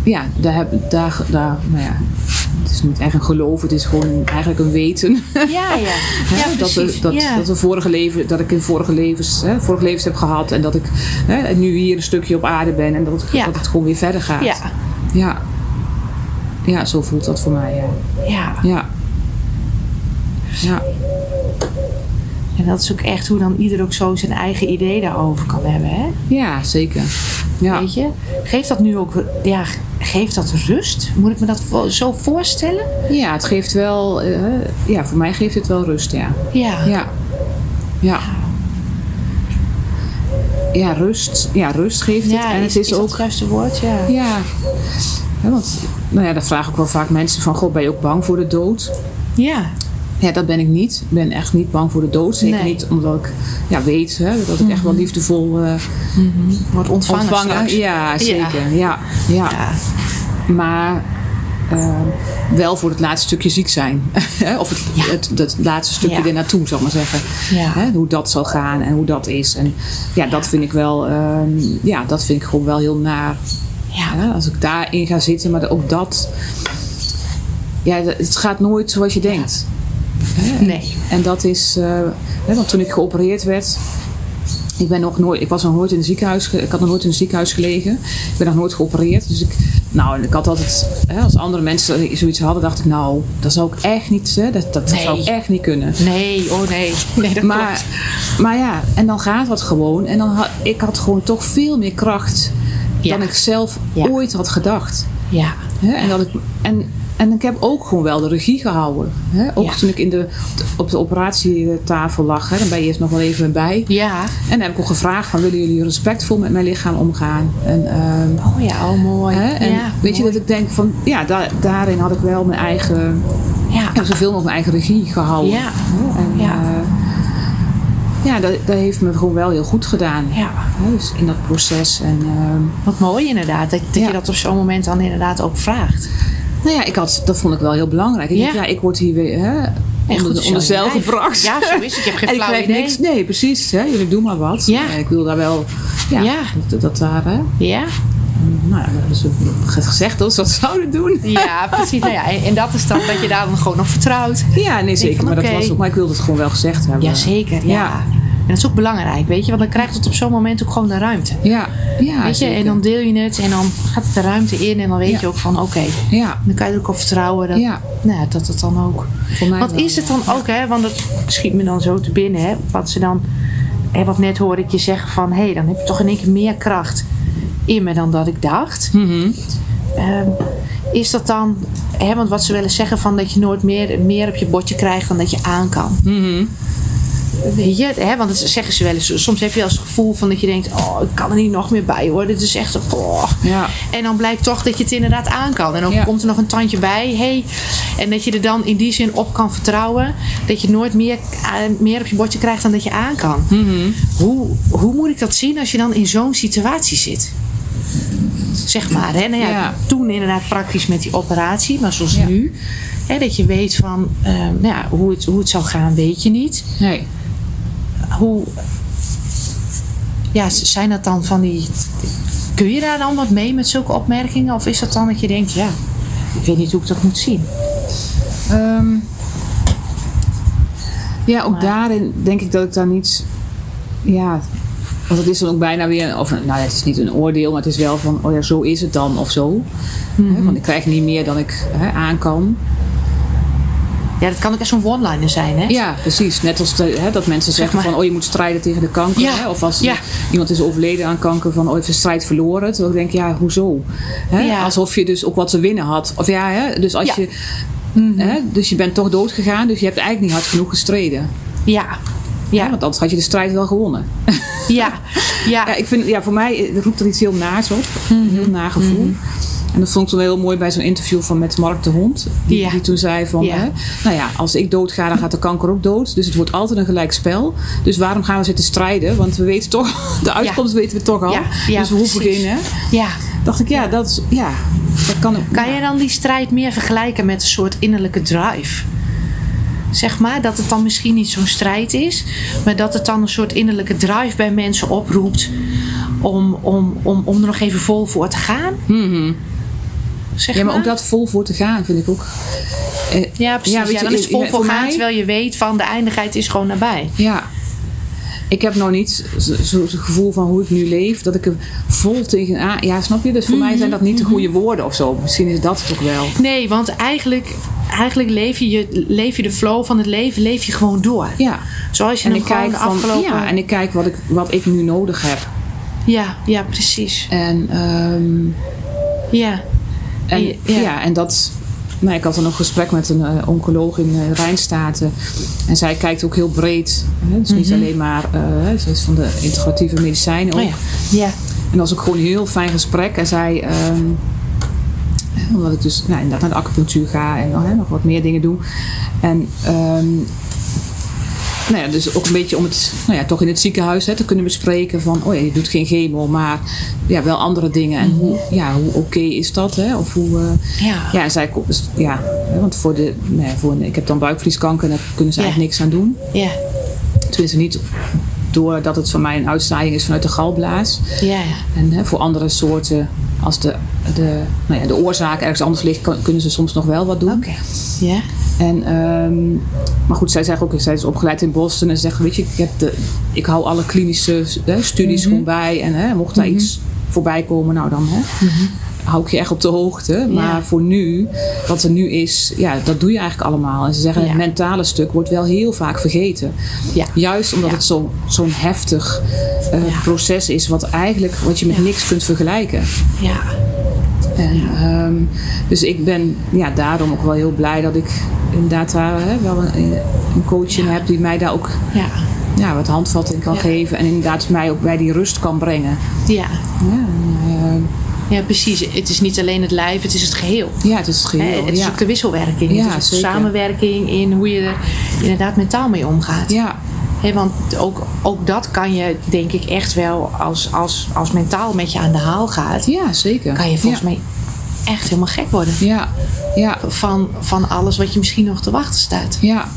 ja, daar heb daar, daar, nou ja. Het is niet echt een geloof, het is gewoon eigenlijk een weten. ja, ja. Dat, we, dat, ja. dat, we vorige leven, dat ik in vorige levens, hè, vorige levens heb gehad en dat ik hè, nu hier een stukje op aarde ben en dat Ja. dat het gewoon weer verder gaat. ja. ja. Ja, zo voelt dat voor mij. Ja. ja. Ja. En dat is ook echt hoe dan ieder ook zo zijn eigen idee daarover kan hebben, hè? Ja, zeker. Ja. Weet je? Geeft dat nu ook, ja, geeft dat rust? Moet ik me dat zo voorstellen? ja, het geeft wel, eh, ja, voor mij geeft het wel rust, ja. Ja. Ja. Ja. Ja, rust. Ja, rust geeft het. En het is, dat ook het juiste woord? Ja. Ja, ja want nou ja, dan vraag ik wel vaak mensen van, god, ben je ook bang voor de dood? Ja. Ja, dat ben ik niet. Ik ben echt niet bang voor de dood. Zeker Nee. Mhm. niet omdat ik ja, weet hè, dat ik echt wel liefdevol eh Wordt ontvangen, ontvangen. Ja, zeker. Ja. Ja. Ja. Maar eh, wel voor het laatste stukje ziek zijn. Hè, of het, het, het laatste stukje Ja. er naartoe, zal ik maar zeggen. Ja. Hè, hoe dat zal gaan en hoe dat is. En ja, dat vind ik wel, ehm, ja, dat vind ik gewoon wel heel naar. Ja. Ja, als ik daarin ga zitten, maar ook dat. Ja, dat- het gaat nooit zoals je denkt. Hè? Nee. En dat is. eh, hè, want toen ik geopereerd werd. Ik, ben nog nooit, ik was nog nooit in een ziekenhuis. Ik had nog nooit in een ziekenhuis gelegen. Ik ben nog nooit geopereerd. Dus ik. Nou, ik had altijd. Hè, als andere mensen zoiets hadden, dacht ik. Nou, dat zou ik echt niet. Hè, dat, dat, zou ik echt niet kunnen. Nee, oh nee. Nee, dat Maar, klopt. maar ja, en dan gaat dat gewoon. En dan had, ik had gewoon toch veel meer kracht Ja. dan ik zelf Ja. ooit had gedacht. Ja. Hè? En, dat ik, en, en ik heb ook gewoon wel de regie gehouden. Hè? Ook Ja. toen ik in de, op de operatietafel lag, hè? dan ben je eerst nog wel even bij. Ja. En dan heb ik ook gevraagd van willen jullie respectvol met mijn lichaam omgaan? En, ehm, Oh ja, oh mooi. hè? en ja, weet je dat ik denk van ja, daar, daarin had ik wel mijn eigen, Ja. ja, zoveel nog mijn eigen regie gehouden. Ja. En, Ja. eh, ja, dat, dat heeft me gewoon wel heel goed gedaan. Ja. Hè? Dus in dat proces. En, ehm, Wat mooi inderdaad. Dat, dat Ja. je dat op zo'n moment dan inderdaad ook vraagt. Nou ja, ik had, dat vond ik wel heel belangrijk. Ik Ja. dacht, ja, ik word hier weer hè, En onder, goed, zeil gebracht. Ja, zo is het. Je hebt geen en flauw idee. niks. Nee, precies. Hè? Jullie doen maar wat. Ja. En ik wil daar wel. Ja, Ja. Dat, dat daar. Hè? Ja. Nou ja, dat is gezegd dat ze dat zouden doen. Ja, precies. Nou ja, en, dat is dan dat je daar dan gewoon nog vertrouwt. Ja, nee, zeker. van, maar, dat was ook, maar ik wilde het gewoon wel gezegd hebben. Jazeker, ja. Ja. En dat is ook belangrijk, weet je. Want dan krijgt het op zo'n moment ook gewoon de ruimte. Ja, ja weet je, zeker. en dan deel je het en dan gaat het de ruimte in. En dan weet Ja. je ook van, oké, Ja, dan kan je er ook op vertrouwen. Dat, ja, nou, dat het dan ook... voor mij Wat wel, is het dan ook, hè? Want dat schiet me dan zo te binnen, hè? Wat ze dan... Hè, wat net hoorde ik je zeggen van... Hé, hey, dan heb je toch in één keer meer kracht in me dan dat ik dacht. Mhm. Ehm, is dat dan... Hè, want wat ze willen zeggen van dat je nooit meer, meer op je bordje krijgt dan dat je aan kan. Mhm. Weet je, hè, want dat zeggen ze wel eens. Soms heb je wel eens het gevoel van dat je denkt... Oh, ik kan er niet nog meer bij hoor. Dit is echt... een- Oh. Ja, En dan blijkt toch dat je het inderdaad aan kan. En dan Ja. komt er nog een tandje bij. Hey. En dat je er dan in die zin op kan vertrouwen. Dat je nooit meer, eh, meer op je bordje krijgt dan dat je aan kan. Mhm. Hoe, hoe moet ik dat zien als je dan in zo'n situatie zit? Zeg maar. Hè? Nou ja, Ja. Toen inderdaad praktisch met die operatie, maar zoals nu. Hè, dat je weet van eh, nou ja, hoe, het, hoe het zal gaan, weet je niet. Nee. Hoe, ja, zijn dat dan van die. Kun je daar dan wat mee met zulke opmerkingen? Of is dat dan dat je denkt, ja, ik weet niet hoe ik dat moet zien? Ehm, ja, ook Maar- daarin denk ik dat ik daar niet. Ja, want het is dan ook bijna weer. Of, nou, het is niet een oordeel, maar het is wel van. Oh ja, zo is het dan of zo. Hè, want ik krijg niet meer dan ik hè, aan kan. Ja, dat kan ook echt zo'n one-liner zijn, hè? Ja, precies. Net als de, hè, dat mensen zeggen maar. van. Oh, je moet strijden tegen de kanker. Ja. Hè? Of als Ja. iemand is overleden aan kanker. Van, oh, je heeft een strijd verloren. Terwijl ik denk, ja, hoezo? Hè? Ja. Alsof je dus ook wat te winnen had. Of ja, hè? dus als je. Hè? Dus je bent toch dood gegaan. Dus je hebt eigenlijk niet hard genoeg gestreden. Ja. Ja. Ja. want anders had je de strijd wel gewonnen. Ja. Ja. Ja, ik vind, ja, voor mij roept er iets heel naars op. Een heel naar gevoel. En dat vond ik toen wel heel mooi bij zo'n interview van met Mark de Hond. Die, Ja. die toen zei van, Ja. hè, nou ja, als ik dood ga, dan gaat de kanker ook dood. Dus het wordt altijd een gelijk spel. Dus waarom gaan we zitten strijden? Want we weten toch, de uitkomst weten we toch al. Dus we hoeven geen, hè. ja. Dacht ik, ja, dat, is, ja, dat kan ook. Kan je dan die strijd meer vergelijken met een soort innerlijke drive? Zeg maar, dat het dan misschien niet zo'n strijd is, maar dat het dan een soort innerlijke drive bij mensen oproept om, om, om, om er nog even vol voor te gaan. Mhm. Zeg Ja, maar ook dat vol voor te gaan vind ik ook. eh, Ja, precies. Ja, Ja, weet je, dan is het vol voor voor gaan, mij- terwijl je weet van de eindigheid is gewoon nabij. Ja. Ik heb nog niet zo'n zo, zo'n gevoel van hoe ik nu leef, dat ik er vol tegenaan. Ja, snap je? Dus voor mij zijn dat niet de goede woorden of zo. Misschien is dat het ook wel. Nee, want eigenlijk, eigenlijk leef, je, je, leef je de flow van het leven leef je gewoon door. Ja. Zoals je En ik kijk, de van, ja, en ik kijk wat ik, wat ik nu nodig heb. ja, ja, precies. En, ehm, Ja. En, Ja. ja. en dat. Nou, ik had dan nog een gesprek met een eh, oncoloog in uh, Rijnstaten. En zij kijkt ook heel breed. Hè? Dus niet alleen maar. eh, ze is van de integratieve medicijnen ook. Oh ja. ja. En dat was ook gewoon een heel fijn gesprek. En zij, ehm, omdat ik dus nou, inderdaad naar de acupunctuur ga en hè, nog wat meer dingen doe. En ehm, nou ja, dus ook een beetje om het nou ja, toch in het ziekenhuis hè, te kunnen bespreken van, oh ja, je doet geen chemo, maar ja, wel andere dingen. En hoe, ja, hoe oké is dat? Hè? Of hoe, eh, Ja. ja, en zij, dus, ja, want voor de, nou ja, voor een, ik heb dan buikvlieskanker en daar kunnen ze Ja. eigenlijk niks aan doen. Ja. Tenminste niet doordat het voor mij een uitzaaiing is vanuit de galblaas. Ja. En hè, voor andere soorten, als de, de, nou ja, de oorzaak ergens anders ligt, kunnen ze soms nog wel wat doen. Oké. Ja. En, ehm, maar goed, zij zegt ook, zij is opgeleid in Boston en ze zegt, weet je, ik, heb de, ik hou alle klinische hè, studies Mhm. gewoon bij. En hè, mocht daar iets voorbij komen, nou dan hè, hou ik je echt op de hoogte. Maar Mhm. Ja. voor nu, wat er nu is, ja, dat doe je eigenlijk allemaal. En ze zeggen, Ja. het mentale stuk wordt wel heel vaak vergeten. Ja. Juist omdat het zo- zo'n heftig eh, proces is, wat eigenlijk wat je met niks kunt vergelijken. Ja. En, ehm, dus ik ben ja, daarom ook wel heel blij dat ik inderdaad daar hè, wel een, een coach in Ja. heb die mij daar ook Ja. ja, wat handvatten kan Ja. geven. En inderdaad mij ook bij die rust kan brengen. Ja. Ja, ehm, Ja, precies. Het is niet alleen het lijf, het is het geheel. ja het is het Hè, geheel. het is ook de wisselwerking. Het is de samenwerking in hoe je er inderdaad mentaal mee omgaat. ja, Want ook, ook dat kan je, denk ik, echt wel als, als, als mentaal met je aan de haal gaat. ja, zeker. Kan je volgens ja. mij echt helemaal gek worden. Ja, ja, Van, van alles wat je misschien nog te wachten staat. ja.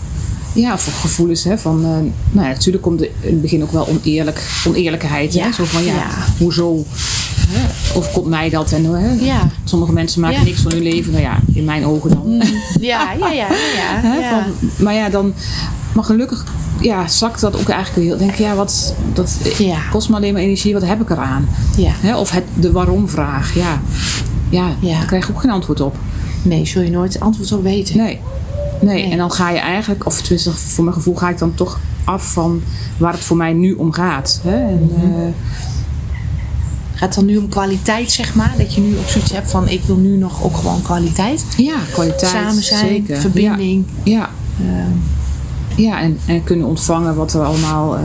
Ja, voor gevoelens hè, van, eh, nou ja, natuurlijk komt er in het begin ook wel oneerlijk, oneerlijkheid. Ja, Hè? Zo van, ja, ja. hoezo? Hè? Of komt mij dat? En, hè? Ja. Sommige mensen maken Ja. niks van hun leven. Nou ja, in mijn ogen dan. Ja, ja, ja. ja, ja. van, maar ja, dan. Maar gelukkig ja, zakt dat ook eigenlijk heel. Denk ja, wat. Dat Ja. kost me alleen maar energie, wat heb ik eraan? ja. Hè, of het, de waarom-vraag. Ja. Ja, Ja. daar krijg je ook geen antwoord op. Nee, zul je nooit het antwoord op weten. Nee. nee. Nee. En dan ga je eigenlijk, of tenminste, voor mijn gevoel ga ik dan toch af van waar het voor mij nu om gaat. Hè? En, Mhm. eh, Gaat het dan nu om kwaliteit, zeg maar? Dat je nu ook zoiets hebt van, ik wil nu nog ook gewoon kwaliteit. ja, kwaliteit. Samen zijn, zeker. verbinding. Ja, ja. Ehm, ja en, en kunnen ontvangen wat er allemaal eh,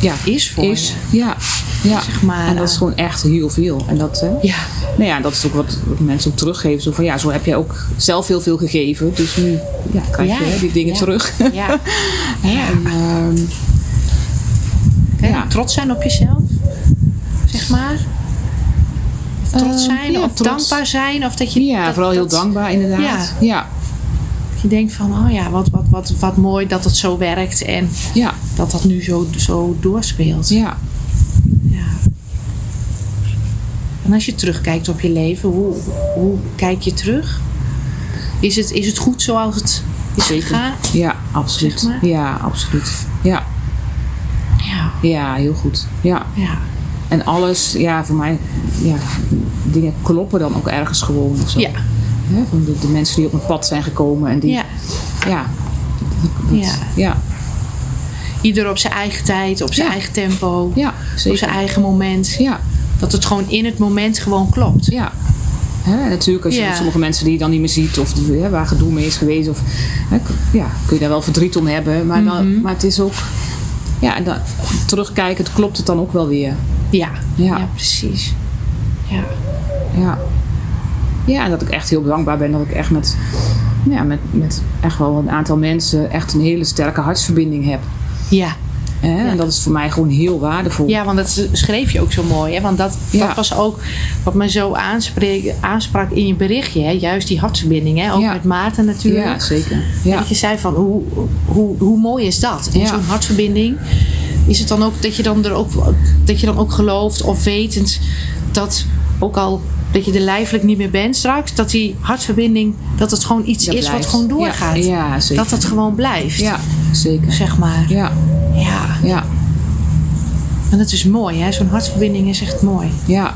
ja, is voor is. je. Ja, ja. Zeg maar, en dat is eh, gewoon echt heel veel. En dat, hè, Ja, nou ja, dat is ook wat, mensen ook teruggeven. Zo van ja, zo heb jij ook zelf heel veel gegeven. Dus nu ja, krijg je Ja, die dingen ja. terug. ja. ja. En, Hè, Ja. Trots zijn op jezelf, zeg maar. trots Ehm, zijn of trots. dankbaar zijn? Of dat je, Ja, dat- vooral heel dat- dankbaar inderdaad. Ja. Je denkt van, oh ja, wat, wat, wat, wat mooi dat het zo werkt en Ja. dat dat nu zo, zo doorspeelt. Ja. Ja. En als je terugkijkt op je leven, hoe, hoe kijk je terug? Is het, is het goed zoals het is Zeker. gegaan? Ja, absoluut. Zeg maar. Ja, absoluut. Ja. Ja. ja, heel goed. Ja. Ja. En alles, ja, voor mij, ja, dingen kloppen dan ook ergens gewoon of zo. Ja. Hè, van de, de mensen die op mijn pad zijn gekomen en die, ja. ja. dat- Ja. ja. Ieder op zijn eigen tijd, op zijn Ja. eigen tempo, Ja, op zijn eigen moment. Ja, Dat het gewoon in het moment gewoon klopt. ja. Natuurlijk, als je Ja. sommige mensen die je dan niet meer ziet of die, hè, waar gedoe mee is geweest, of, ja, kun je daar wel verdriet om hebben. Maar, dan, Mhm. maar het is ook, ja, en dan, terugkijkend klopt het dan ook wel weer. Ja. Ja. ja, precies. Ja. Ja. Ja, en dat ik echt heel dankbaar ben dat ik echt met, ja, met, met echt wel een aantal mensen echt een hele sterke hartsverbinding heb. Ja. Hè? En dat is voor mij gewoon heel waardevol. Ja, want dat schreef je ook zo mooi. Hè? Want dat, Ja. dat was ook wat me zo aanspreek, aansprak in je berichtje. Hè? Juist die hartverbinding. Hè? Ook Ja. met Maarten natuurlijk. Ja, zeker. Ja. Dat je zei van hoe, hoe, hoe mooi is dat? En zo'n hartverbinding. Is het dan ook dat je dan, er ook dat je dan ook gelooft of wetend dat ook al dat je er lijfelijk niet meer bent straks, dat die hartverbinding, dat het gewoon iets Dat is wat gewoon doorgaat. Ja, ja, zeker. Dat het gewoon blijft. Ja, zeker. Zeg maar. Ja, ja. ja, En dat is mooi, hè? Zo'n hartverbinding is echt mooi. ja.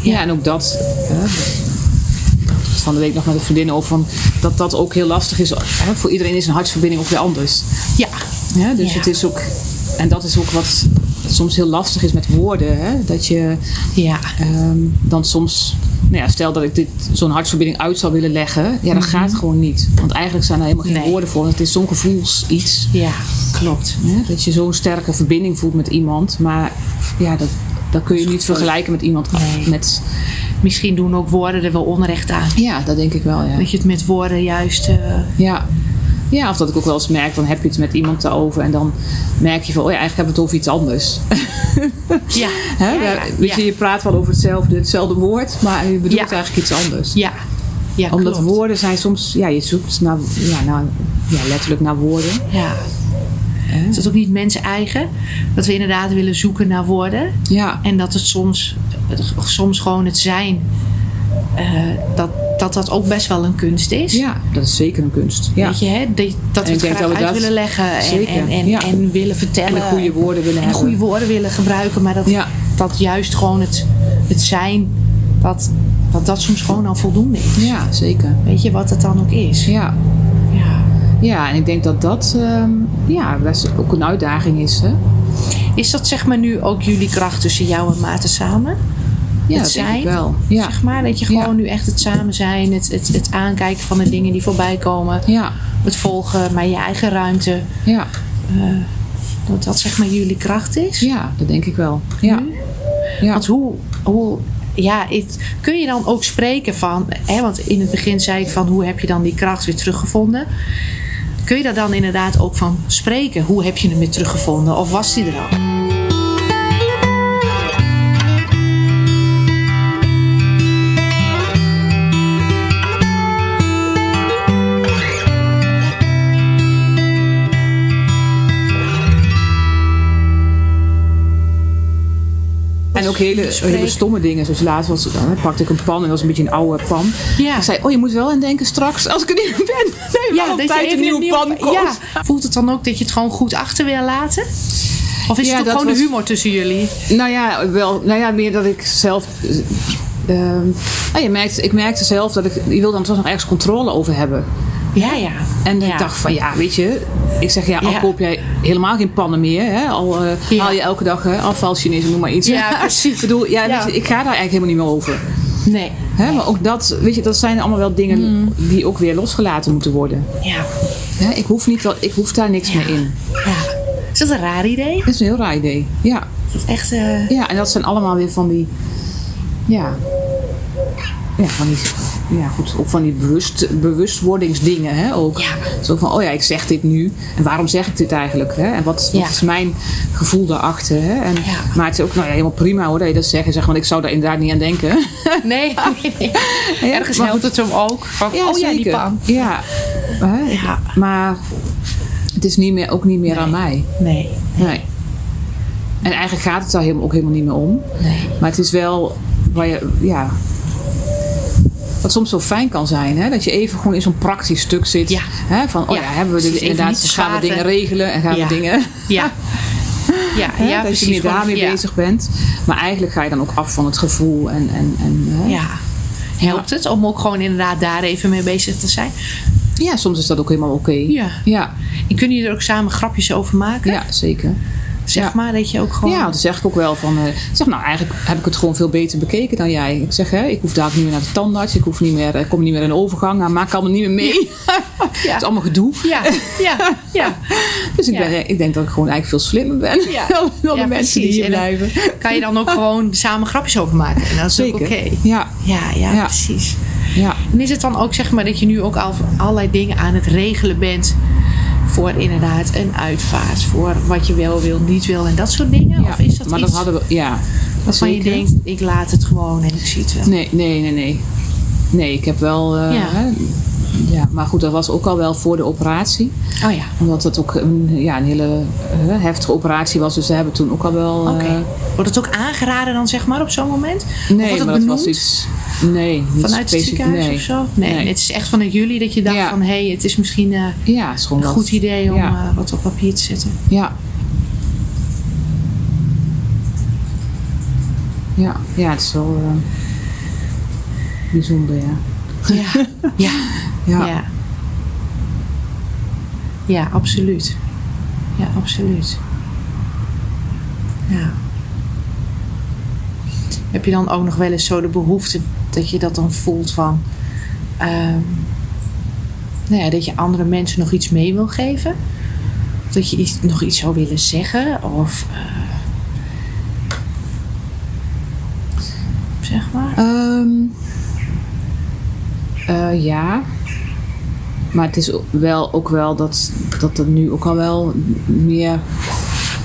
Ja, en ook dat. Hè, dus van de week nog met een vriendin over van dat dat ook heel lastig is. Hè, voor iedereen is een hartsverbinding ook weer anders. Ja. Ja, dus Ja. het is ook, en dat is ook wat soms heel lastig is met woorden. Hè? Dat je Ja. ehm, dan soms, nou ja, stel dat ik dit zo'n hartsverbinding uit zou willen leggen, ja, dat gaat gewoon niet. Want eigenlijk zijn er helemaal geen Mhm. Nee. woorden voor. Het is zo'n gevoelsiets. Ja, klopt. Hè? Dat je zo'n sterke verbinding voelt met iemand. Maar ja, dat, dat kun je niet vergelijken met iemand Nee. met. Misschien doen ook woorden er wel onrecht aan. Ja, dat denk ik wel. Ja. Dat je het met woorden juist. eh, Ja. Ja, of dat ik ook wel eens merk, dan heb je het met iemand daarover en dan merk je van, oh ja, eigenlijk hebben we het over iets anders. ja. Hè? Ja, Weet je, je praat wel over hetzelfde, hetzelfde woord, maar je bedoelt eigenlijk iets anders. Ja. Ja, Omdat klopt. woorden zijn soms, ja, je zoekt naar, ja, naar, ja, letterlijk naar woorden. Ja. Is dat ook niet mensen eigen? Dat we inderdaad willen zoeken naar woorden. Ja, En dat het soms, soms gewoon het zijn, eh, dat, dat dat ook best wel een kunst is. ja, dat is zeker een kunst. Ja. Weet je, hè? Dat, we het graag dat we uit dat- willen leggen en, en, en, ja. en willen vertellen. En de goede woorden willen en hebben. goede woorden willen gebruiken, maar dat, Ja. dat juist gewoon het, het zijn, dat, dat dat soms gewoon al voldoende is. Ja, zeker. Weet je wat het dan ook is? Ja. Ja. ja, en ik denk dat dat ehm, ja, best ook een uitdaging is. Hè? Is dat zeg maar nu ook jullie kracht tussen jou en Maarten samen? Ja, het zijn, ik wel. Ja. Zeg maar, dat je gewoon Ja. nu echt het samen zijn, het, het, het aankijken van de dingen die voorbij komen, Ja, het volgen, maar je eigen ruimte. ja, Dat dat zeg maar jullie kracht is. ja, dat denk ik wel. Ja. Nu? Ja. Want hoe, hoe ja, het, kun je dan ook spreken van, hè, want in het begin zei ik van hoe heb je dan die kracht weer teruggevonden? Kun je daar dan inderdaad ook van spreken? Hoe heb je hem weer teruggevonden? Of was die er al? En ook hele, hele stomme dingen. Zoals laatst was, dan pakte ik een pan en dat was een beetje een oude pan. Ja. Ik zei, oh je moet wel aan denken straks als ik er niet meer ben. Nee, ja, altijd een even nieuwe nieuw- pan komt. Ja. Voelt het dan ook dat je het gewoon goed achter wil laten? Of is Ja, het ook dat gewoon was- de humor tussen jullie? Nou ja, wel, nou ja, meer dat ik zelf. eh, ehm, nou, je merkt, ik merkte zelf dat ik. Je wil dan toch nog ergens controle over hebben. Ja, ja. En Ja. ik dacht van ja, weet je. Ik zeg ja, al Ja. koop jij helemaal geen pannen meer. Hè, al eh, Ja. haal je elke dag hè, afval Chinees, noem maar iets. Ja, precies. ik bedoel, ja, Ja. Weet je, ik ga daar eigenlijk helemaal niet meer over. Nee. Hè, maar ook dat, weet je, dat zijn allemaal wel dingen die ook weer losgelaten moeten worden. Ja. Hè, ik, hoef niet, wel- ik hoef daar niks meer in. ja. Is dat een raar idee? Dat is een heel raar idee. Ja. Is dat echt... eh, ja, en dat zijn allemaal weer van die. Ja. Ja, van die. Ja goed, ook van die bewust, bewustwordingsdingen hè, ook. Ja. Zo van, oh ja, ik zeg dit nu. En waarom zeg ik dit eigenlijk? Hè? En wat, wat Ja. is mijn gevoel daarachter? Hè? En, Ja. Maar het is ook nou ja, helemaal prima hoor dat je dat zegt. Zeg, want ik zou daar inderdaad niet aan denken. Nee, nee, nee. Ergens helpt het hem ook. Van, Ja, oh ja, die pan. Ja. Hè? Ja. Maar het is niet meer, ook niet meer Nee. aan mij. Nee, Nee. En eigenlijk gaat het daar helemaal, ook helemaal niet meer om. nee. Maar het is wel waar je, ja. Wat soms zo fijn kan zijn, hè? dat je even gewoon in zo'n praktisch stuk zit. Ja. Hè? Van, oh Ja, ja, hebben we dit precies, even inderdaad, gaan we dingen regelen en gaan Ja. we dingen. Ja. Ja, Hè? ja dat precies. je meer daarmee ja. bezig bent. Maar eigenlijk ga je dan ook af van het gevoel. En, en, en, hè? Ja. Helpt het om ook gewoon inderdaad daar even mee bezig te zijn? ja, soms is dat ook helemaal oké. Ja. Ja, En kunnen jullie er ook samen grapjes over maken? ja, zeker. Zeg ja. maar, dat je ook gewoon... Ja, dan zeg ik ook wel van... eh, zeg, nou, eigenlijk heb ik het gewoon veel beter bekeken dan jij. Ik zeg, hè, ik hoef daar ook niet meer naar de tandarts. Ik hoef niet meer, ik kom niet meer in de overgang. Nou, maak allemaal niet meer mee. Het is allemaal gedoe. Ja, ja, ja. Dus ik, ben, ik denk dat ik gewoon eigenlijk veel slimmer ben dan, de mensen precies. die hier blijven. Kan je dan ook gewoon samen grapjes over maken? En dat is ook Zeker. oké. Ja, Ja, ja, Ja. precies. ja. En is het dan ook zeg maar dat je nu ook al allerlei dingen aan het regelen bent voor inderdaad een uitvaart, voor wat je wel wil, niet wil en dat soort dingen? ja. Of is dat maar iets dat hadden we, ja. waarvan je zeker. denkt, ik laat het gewoon en ik zie het wel? Nee, nee, nee, nee. Nee, ik heb wel... eh, Ja. Ja, maar goed, dat was ook al wel voor de operatie. Oh ja, Omdat het ook een, ja, een hele heftige operatie was. Dus ze hebben toen ook al wel... oké. eh, Wordt het ook aangeraden dan zeg maar op zo'n moment? nee, wordt het maar dat was iets... Nee, niet Vanuit het ziekenhuis nee. of zo? Nee, Nee. het is echt vanuit jullie dat je dacht Ja. van hé, hey, het is misschien eh, Ja, het is gewoon een goed idee om Ja. eh, wat op papier te zetten. Ja. Ja, ja, het is wel bijzonder, ja. Ja, ja, Ja. ja. Ja, absoluut. Ja, absoluut. Ja. Heb je dan ook nog wel eens zo de behoefte dat je dat dan voelt van... ehm, nou ja, dat je andere mensen nog iets mee wil geven? Of dat je iets, nog iets zou willen zeggen? Of... eh, zeg maar. Ehm, eh, ja. Maar het is wel, ook wel dat, dat er nu ook al wel meer...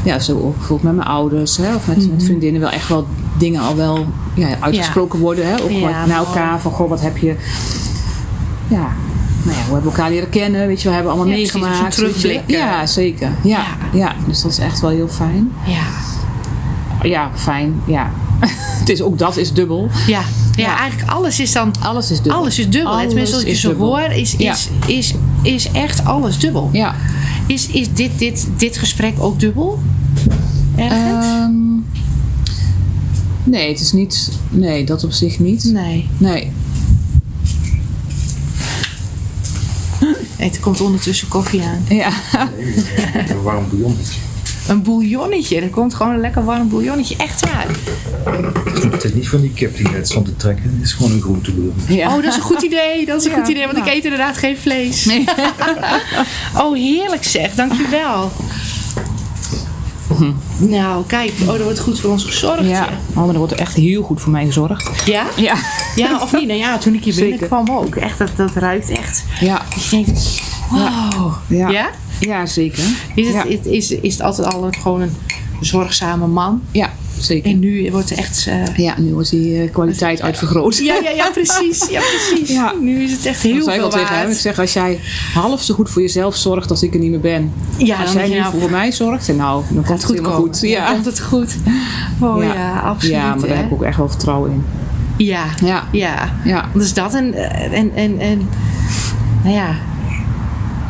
Ja, zo bijvoorbeeld met mijn ouders hè, of met, Mhm. met vriendinnen wel echt wel dingen al wel ja, uitgesproken worden. Hè, ook Ja, naar elkaar van, goh, wat heb je... Ja, nou ja, hoe hebben we elkaar leren kennen? Weet je, we hebben allemaal Ja, meegemaakt. Ja, zeker. Ja, Ja. ja. dus dat is echt wel heel fijn. Ja. Ja, fijn. Ja. het is ook dat is dubbel. Ja. Ja, Ja. eigenlijk alles is dan Alles is dubbel. Alles is dubbel. hè. Tenminste, als ik je is zo dubbel. hoor, is, Ja. is, is, is echt alles dubbel. Ja. Is, is dit, dit, dit gesprek ook dubbel? Ergens? Ehm, nee, het is niet. Nee, dat op zich niet. nee. Nee. Er komt ondertussen koffie aan. Ja. Een warm bouillonnetje. Een bouillonnetje. Er komt gewoon een lekker warm bouillonnetje. Echt waar. Het is niet van die kip die net stond te trekken. Het is gewoon een groentebouillon. ja. Oh, dat is een goed idee. Dat is een Ja, goed idee, want ik eet inderdaad geen vlees. Nee. Oh, heerlijk zeg. Dankjewel. Nou, kijk. Oh, er wordt goed voor ons gezorgd. Ja. Oh, maar er wordt echt heel goed voor mij gezorgd. Ja? Ja. Ja, of niet? Nou ja, toen ik hier binnenkwam ook. Echt, dat, dat ruikt echt. Ja. Wow. Ja. Ja? Ja, zeker. Is het, Ja. is, is, is het altijd al gewoon een zorgzame man? Ja, zeker. En nu wordt er echt... eh, Ja, nu wordt die eh, kwaliteit uitvergroot. ja, ja, ja, precies. Ja, precies. Ja. Nu is het echt heel veel al tegen hem. Ik waard. zeg, als jij half zo goed voor jezelf zorgt als ik er niet meer ben. Ja, als jij nu nou, voor mij zorgt, en nou, dan komt het goed helemaal komen. goed. Dan Ja. komt het goed. Oh ja, absoluut. Ja, maar daar hè? heb ik ook echt wel vertrouwen in. Ja, Ja. ja. Ja. Dus dat en, en, en, en nou ja,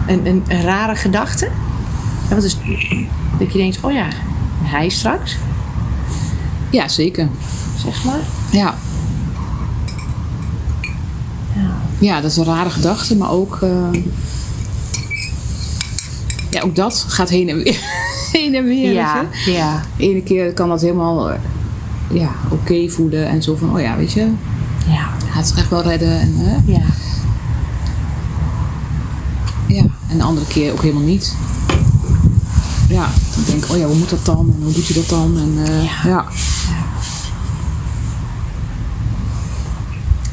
een, een, een rare gedachte. Ja, wat is, dat je denkt, oh ja, hij straks, Ja, zeker. zeg maar. Ja. Ja. Ja, dat is een rare gedachte, maar ook. eh, ja, ook dat gaat heen en weer. heen en weer. Ja, ja, De ene keer kan dat helemaal eh, ja, oké voelen en zo van, oh ja, weet je, ja, hij gaat zich echt wel redden. En, hè? ja. ja. En de andere keer ook helemaal niet. Ja, dan denk ik, oh ja, hoe moet dat dan? En hoe doet hij dat dan? En, eh, Ja. ja.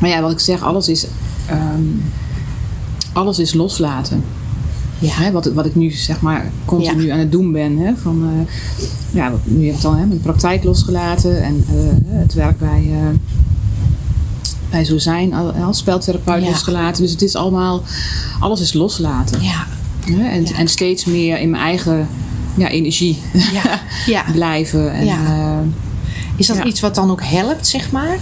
Maar ja, wat ik zeg, alles is ehm, alles is loslaten. Ja. Hè, wat, wat ik nu zeg maar continu aan het doen ben. Hè, van, eh, ja, nu heb ik het al hè, mijn praktijk losgelaten en eh, het werk bij, bij Zo Zijn al- als speltherapeut Ja. losgelaten. Dus het is allemaal, alles is loslaten. Ja. En, en steeds meer in mijn eigen ja, energie Ja. ja. blijven. En, Ja. eh, Is dat iets wat dan ook helpt, zeg maar?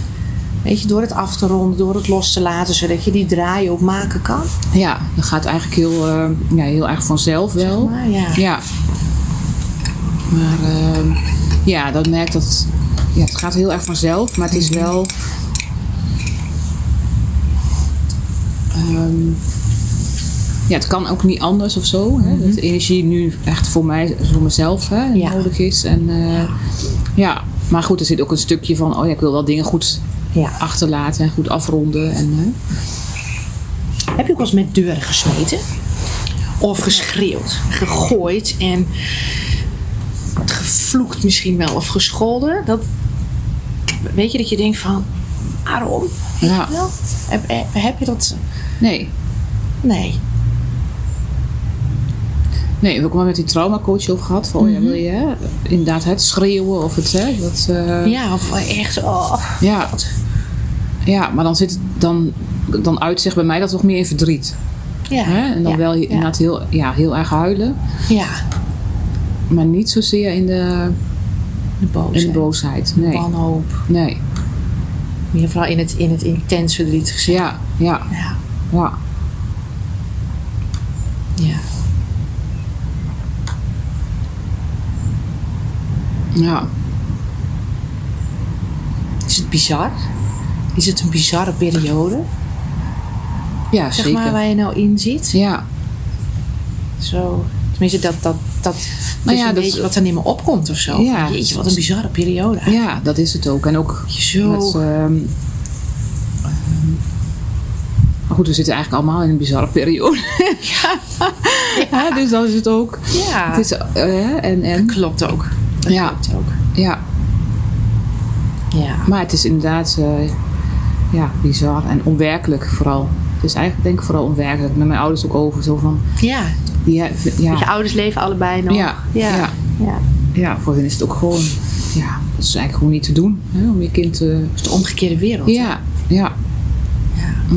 Weet je, door het af te ronden, door het los te laten, zodat je die draai ook maken kan? ja, dat gaat eigenlijk heel, eh, ja, heel erg vanzelf wel. Zeg maar, ja. Ja. Maar ehm, ja, dat merkt dat ja, het gaat heel erg vanzelf, maar het is wel. Ehm, ja, het kan ook niet anders of zo. Hè? Dat de energie nu echt voor mij, voor mezelf hè, Ja. nodig is. En eh, ja, maar goed, er zit ook een stukje van, oh ja, ik wil wel dingen goed Ja. achterlaten en goed afronden. En, Heb je ook wel eens met deuren gesmeten? Of geschreeuwd, gegooid en gevloekt misschien wel of gescholden? Dat, weet je dat je denkt van, waarom? Ja. heb, heb je dat? Nee, Nee. Nee, we hebben ook wel met die traumacoach over gehad. Van, oh ja, wil je hè, inderdaad het schreeuwen of het... Hè, dat, eh, Ja, of echt, oh. ja. ja, maar dan, zit het, dan, dan uitzicht bij mij dat toch meer in verdriet. Ja. Hè? En dan ja. wel inderdaad heel, ja, heel erg huilen. Ja, Maar niet zozeer in de, de boosheid. in de boosheid. Nee. Wanhoop. nee. Meer vooral in het, in het intens verdriet gezet. Ja, ja, Ja. Ja. ja. ja. Is het bizar? Is het een bizarre periode? Ja, Zeg zeker. maar waar je nou in zit? Ja, Zo. Tenminste, dat, dat, dat Nou ja, dat- wat dan in me opkomt of zo. Ja. Jeetje, wat een bizarre periode. ja, dat is het ook. En ook Zo. met... ehm, maar goed, we zitten eigenlijk allemaal in een bizarre periode. ja. dus dat is het ook. ja, Het is, eh, en, en, klopt ook. Dat Ja. klopt ook. ja, Ja. maar het is inderdaad eh, ja, bizar en onwerkelijk vooral. Het is eigenlijk denk ik vooral onwerkelijk. Met mijn ouders ook over. Zo van, Ja. ja, Je ouders leven allebei nog. Ja, Ja. ja. ja. ja, voor hen is het ook gewoon, ja, dat is eigenlijk gewoon niet te doen. Hè, om je kind te... Het is de omgekeerde wereld. Ja, ja,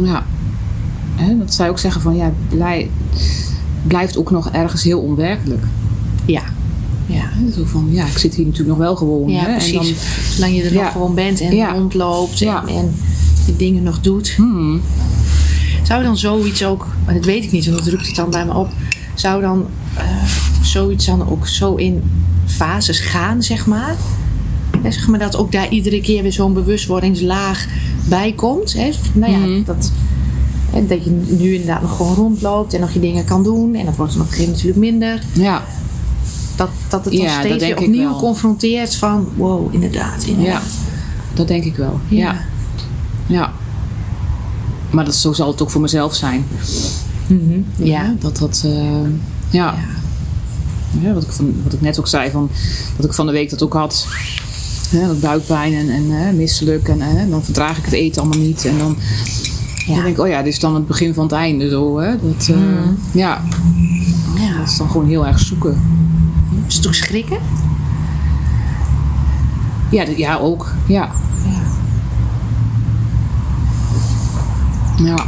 ja. Hè, dat zij ook zeggen van, ja, blij, blijft ook nog ergens heel onwerkelijk. Ja. Ja. Zo van, ja, ik zit hier natuurlijk nog wel gewoon. Ja, hè, precies. En dan, Zolang je er Ja. nog gewoon bent en Ja. rondloopt en, en die dingen nog doet. hmm, Zou dan zoiets ook, maar dat weet ik niet, want dat drukt het dan bij me op. Zou dan eh, zoiets dan ook zo in fases gaan, zeg maar? Zeg maar dat ook daar iedere keer weer zo'n bewustwordingslaag bij komt. Hè? Nou ja, Mhm. dat, hè, dat je nu inderdaad nog gewoon rondloopt en nog je dingen kan doen. En dat wordt dan op een gegeven moment natuurlijk minder. ja, Dat, dat het dan Ja, steeds weer opnieuw confronteert van wow, inderdaad, ja, inderdaad. dat denk ik wel. Ja. ja. Maar dat, zo zal het ook voor mezelf zijn. Mhm. ja. Dat dat, eh, ja. Ja, wat, ik van, wat ik net ook zei, van, dat ik van de week dat ook had. Hè, dat buikpijn en, en hè, misselijk. En hè, dan verdraag ik het eten allemaal niet. En dan, Ja. dan denk ik, oh ja, dit is dan het begin van het einde. Zo, hè? Dat, eh, Mhm. ja, ja. dat is dan gewoon heel erg zoeken. Is het ook schrikken? Ja, dat- ja ook. Ja. Ja. Ja.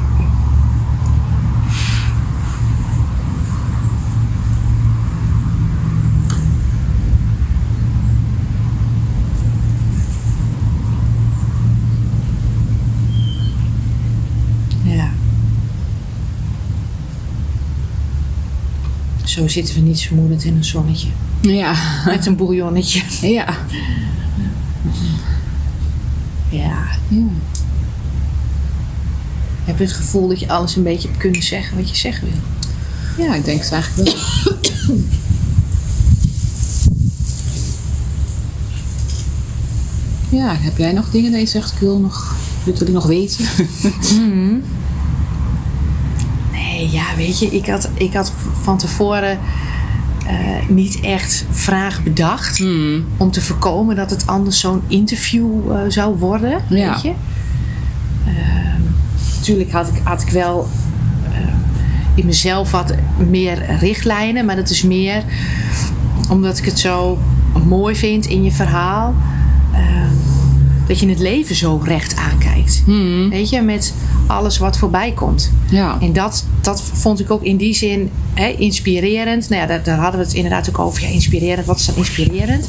Zo zitten we niet vermoedend in een zonnetje. Ja. Met een bouillonnetje. Ja. Ja. ja. Heb je het gevoel dat je alles een beetje hebt kunnen zeggen wat je zeggen wil? Ja, ik denk het eigenlijk wel. Ja, heb jij nog dingen dat je zegt, ik wil nog, dit wil ik nog weten? Nee, ja, weet je, ik had, ik had van tevoren eh, niet echt vragen bedacht. Hmm. Om te voorkomen dat het anders zo'n interview eh, zou worden. Ja. Weet je? Ehm, natuurlijk had ik, had ik wel eh, in mezelf wat meer richtlijnen, maar dat is meer omdat ik het zo mooi vind in je verhaal. eh, dat je het leven zo recht aankijkt. Weet je, met alles wat voorbij komt. Ja. En dat, dat vond ik ook in die zin hè, inspirerend. Nou ja, daar, daar hadden we het inderdaad ook over. Ja, inspirerend, wat is dan inspirerend?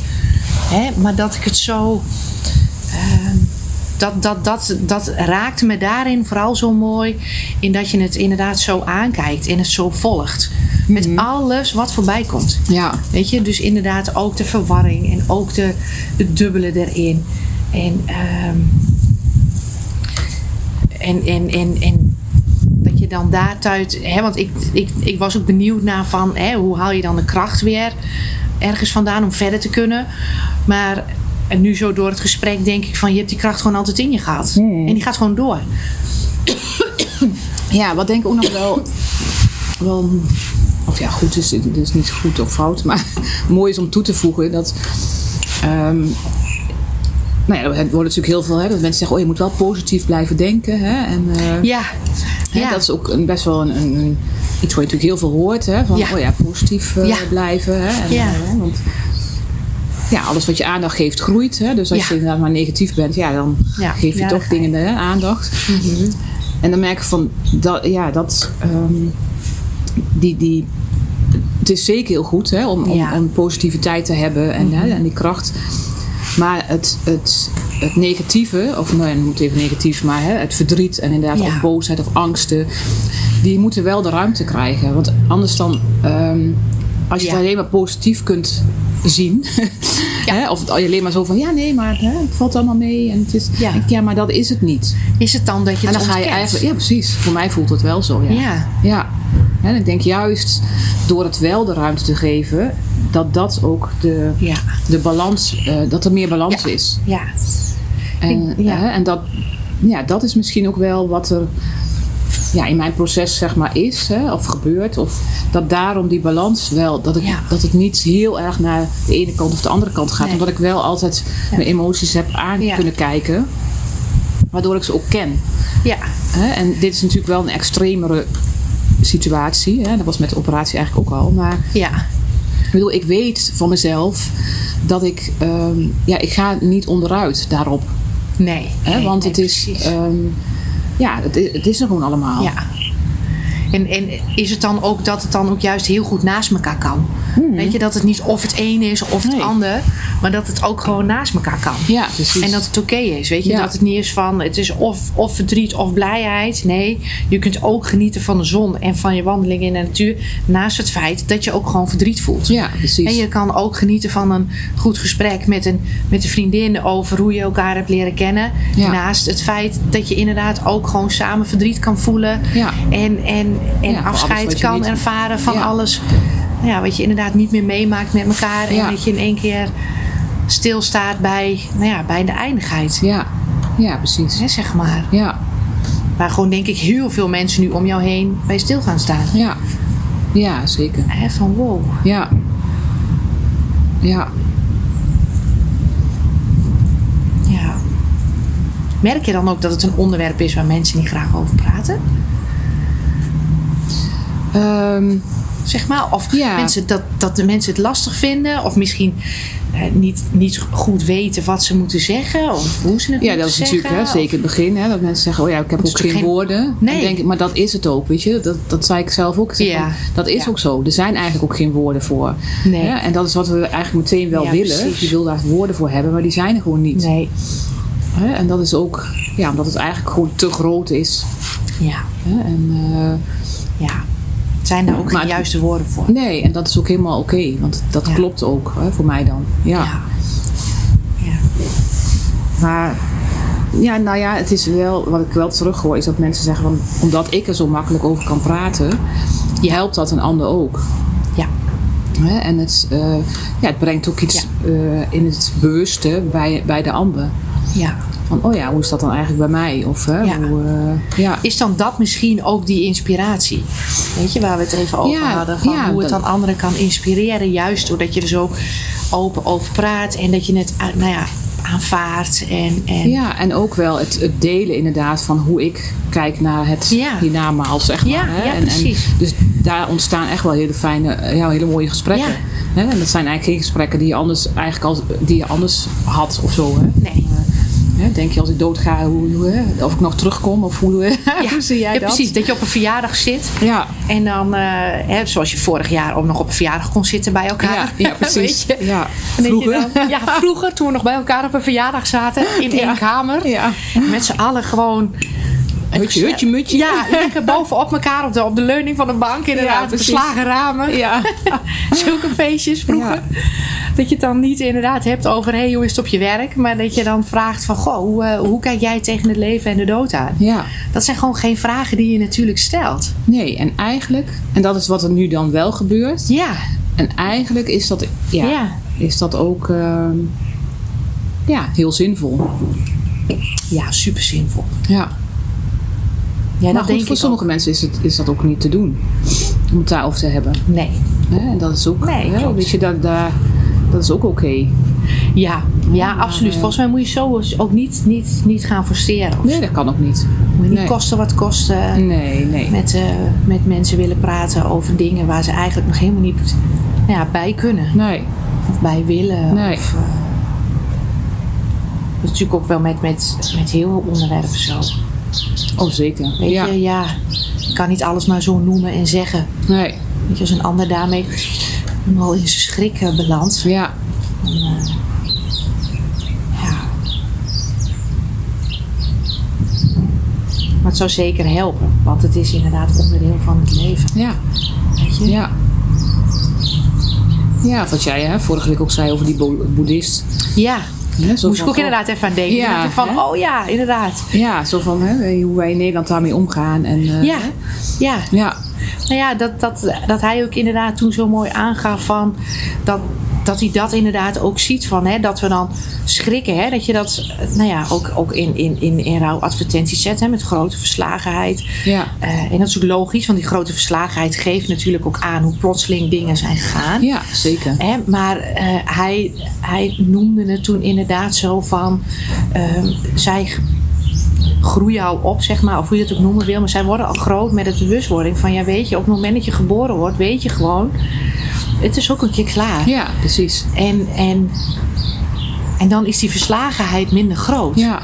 Hè, maar dat ik het zo. ehm, dat, dat, dat, dat raakte me daarin vooral zo mooi. In dat je het inderdaad zo aankijkt en het zo volgt. Met alles wat voorbij komt. Ja. Weet je, dus inderdaad ook de verwarring en ook de, het dubbele erin. En, ehm, en, en, en, dan daaruit, hè, want ik, ik, ik was ook benieuwd naar van hè, hoe haal je dan de kracht weer ergens vandaan om verder te kunnen. Maar en nu zo door het gesprek denk ik van je hebt die kracht gewoon altijd in je gehad. En die gaat gewoon door. Ja, wat denk ik ook nog wel, wel of ja, goed is, het is niet goed of fout, maar mooi is om toe te voegen dat. ehm, nou ja, er wordt natuurlijk heel veel, hè, dat mensen zeggen, oh je moet wel positief blijven denken. Hè, en, eh, Ja, hè, ja. Dat is ook een, best wel een, een, iets wat je natuurlijk heel veel hoort. Hè, van, Ja. oh ja, positief eh, blijven. Hè, en, Ja. eh, want ja, alles wat je aandacht geeft groeit. Hè, dus als je inderdaad maar negatief bent, ja, dan geef je toch je. dingen hè, aandacht. En dan merk ik van, dat, ja, dat, ehm, die, die, het is zeker heel goed hè, om, om, om positiviteit te hebben en, hè, en die kracht. Maar het, het, het negatieve, of nou ja, noem het even negatief, maar hè, het verdriet en inderdaad Ja. of boosheid of angsten, die moeten wel de ruimte krijgen. Want anders dan, ehm, als je Ja. het alleen maar positief kunt zien, Ja. hè, of het alleen maar zo van, ja nee, maar hè, het valt allemaal mee en het is, Ja. maar dat is het niet. Is het dan dat je En dan ga je eigenlijk, ja precies, voor mij voelt het wel zo. Ja. Ja. Ja. En ik denk juist door het wel de ruimte te geven, dat dat ook de, Ja. de balans, eh, dat er meer balans Ja. is. Ja. En, ja. hè, en dat, ja, dat is misschien ook wel wat er ja, in mijn proces zeg maar is, hè, of gebeurt. Of dat daarom die balans wel, dat, ik, Ja. dat het niet heel erg naar de ene kant of de andere kant gaat. Nee. Omdat ik wel altijd Ja. mijn emoties heb aan Ja. kunnen kijken. Waardoor ik ze ook ken. Ja. Hè? En dit is natuurlijk wel een extremere situatie. Hè? Dat was met de operatie eigenlijk ook al. Maar Ja. Ik bedoel, ik weet van mezelf dat ik, ehm, ja, ik ga niet onderuit daarop. Nee. Hè? nee, Want nee, het is, ehm, ja, het, is- het is er gewoon allemaal. Ja. En, en is het dan ook dat het dan ook juist heel goed naast elkaar kan? Weet je, dat het niet of het een is of het Nee. ander, maar dat het ook gewoon naast elkaar kan. Ja, precies. En dat het oké is, weet je? Ja. Dat het niet is van, het is of, of verdriet of blijheid. Nee, je kunt ook genieten van de zon en van je wandeling in de natuur. Naast het feit dat je ook gewoon verdriet voelt. Ja, precies. En je kan ook genieten van een goed gesprek met een, met een vriendin over hoe je elkaar hebt leren kennen. Ja. Naast het feit dat je inderdaad ook gewoon samen verdriet kan voelen. Ja. En, en, en Ja, afscheid kan ervaren van Ja. alles. Ja, wat je inderdaad niet meer meemaakt met elkaar. En dat je in één keer stilstaat bij, nou ja, bij de eindigheid. Ja, ja precies. Zeg maar. Ja, Waar gewoon denk ik heel veel mensen nu om jou heen bij stil gaan staan. ja. Ja, zeker. Van wow. Ja. Ja. Ja. Merk je dan ook dat het een onderwerp is waar mensen niet graag over praten? Ehm, Zeg maar. Of Ja. mensen dat, dat de mensen het lastig vinden. Of misschien eh, niet, niet goed weten wat ze moeten zeggen. Of hoe ze het Ja, dat is zeggen. natuurlijk hè, zeker het begin. Hè, dat mensen zeggen, oh ja, ik heb ook geen, geen- woorden. Nee. Denk ik, maar dat is het ook, weet je. Dat, dat zei ik zelf ook. Ik zeg Ja. Dat is Ja. ook zo. Er zijn eigenlijk ook geen woorden voor. Nee. Hè, En dat is wat we eigenlijk meteen wel Ja, willen. precies. Je wil daar woorden voor hebben, maar die zijn er gewoon niet. Nee. Hè, En dat is ook, ja, omdat het eigenlijk gewoon te groot is. Ja. Hè, En, eh, Ja. Zijn daar ook Maar geen het- juiste woorden voor? nee, en dat is ook helemaal oké. want dat Ja. klopt ook hè, voor mij dan. Ja. Ja. Ja. Maar ja, nou ja, het is wel, wat ik wel terug hoor, is dat mensen zeggen van, omdat ik er zo makkelijk over kan praten, je helpt dat een ander ook. Ja. Hè? En het, eh, ja, het brengt ook iets eh, in het bewuste bij, bij de ander. ja. Van, oh ja, hoe is dat dan eigenlijk bij mij? Of, hè, Ja. hoe, eh, ja. Is dan dat misschien ook die inspiratie? Weet je, waar we het even over Ja, hadden. Van ja, hoe het dan anderen kan inspireren. Juist doordat je er zo open over praat. En dat je het, ah, nou ja, aanvaardt. En, en Ja, en ook wel het, het delen inderdaad van hoe ik kijk naar het Ja. hiernamaals, zeg maar. Ja, hè. ja, en, precies. En, dus daar ontstaan echt wel hele fijne, eh, ja, hele mooie gesprekken. Ja. Hè? En dat zijn eigenlijk geen gesprekken die je anders, eigenlijk al, die je anders had of zo. Hè? Nee. Hè, Denk je als ik doodga, hoe, hoe, of ik nog terugkom? Of hoe, hoe zie jij ja, dat? precies. Dat je op een verjaardag zit. Ja, En dan, eh, hè, zoals je vorig jaar ook nog op een verjaardag kon zitten bij elkaar. ja, ja precies. Weet je? Ja. Je Vroeger. dan- ja, vroeger, toen we nog bij elkaar op een verjaardag zaten. In Ja. één kamer. Ja. Met z'n allen gewoon... Hutje, hutje, mutje. Ja, lekker bovenop elkaar op de, op de leuning van de bank. Ja, Inderdaad, precies. beslagen ramen. Ja. Zulke feestjes vroeger. Dat je het dan niet inderdaad hebt over... Hey, hoe is het op je werk? Maar dat je dan vraagt van... Goh, hoe, eh, hoe kijk jij tegen het leven en de dood aan? ja. Dat zijn gewoon geen vragen die je natuurlijk stelt. Nee, en eigenlijk, en dat is wat er nu dan wel gebeurt. Ja, En eigenlijk is dat, ja, Ja. Is dat ook ehm, ja, heel zinvol. ja super zinvol. Ja. Ja, maar dat goed, denk voor ik sommige mensen is, het, is dat ook niet te doen. Om het daarover te hebben. Nee. En dat is ook, Nee, weet je, dat, daar, dat is ook oké. Ja, ja absoluut. eh, Volgens mij moet je zo ook niet, niet, niet gaan forceren. Nee, dat kan ook niet. Moet je niet Nee. kosten wat kosten. Nee, nee. Met, eh, met mensen willen praten over dingen waar ze eigenlijk nog helemaal niet nou ja, bij kunnen. Nee. Of bij willen. Nee. Of, eh, dat is natuurlijk ook wel met, met, met heel veel onderwerpen zo. Oh, zeker. Weet ja. je, ja, je kan niet alles maar zo noemen en zeggen. Nee. Weet je, als een ander daarmee helemaal in zijn schrik eh, belandt. Ja. dan, eh, ja. Maar het zou zeker helpen, want het is inderdaad onderdeel van het leven. Ja. Weet je? Ja. Ja, wat jij hè, vorige week ook zei over die bo- boeddhist. Ja, Zo moest ik ook oh, inderdaad even aan denken. Ja, Ja, van, hè? oh ja, inderdaad. Ja, zo van hè, hoe wij in Nederland daarmee omgaan. En, eh, Ja, ja. Ja. Nou ja, dat, dat, dat hij ook inderdaad toen zo mooi aangaf van dat, dat hij dat inderdaad ook ziet van hè, dat we dan schrikken. Hè, dat je dat nou ja, ook, ook in, in, in, in rouwadvertenties zet hè, met grote verslagenheid. Ja. Eh, en dat is ook logisch, want die grote verslagenheid geeft natuurlijk ook aan hoe plotseling dingen zijn gegaan. Ja, zeker. Hè, maar eh, hij, hij noemde het toen inderdaad zo van ehm, zij groeien al op, zeg maar, of hoe je het ook noemen wil, maar zij worden al groot met het bewustwording van ja, weet je, op het moment dat je geboren wordt, weet je gewoon, het is ook een keer klaar. Ja, precies. En, en, en dan is die verslagenheid minder groot Ja.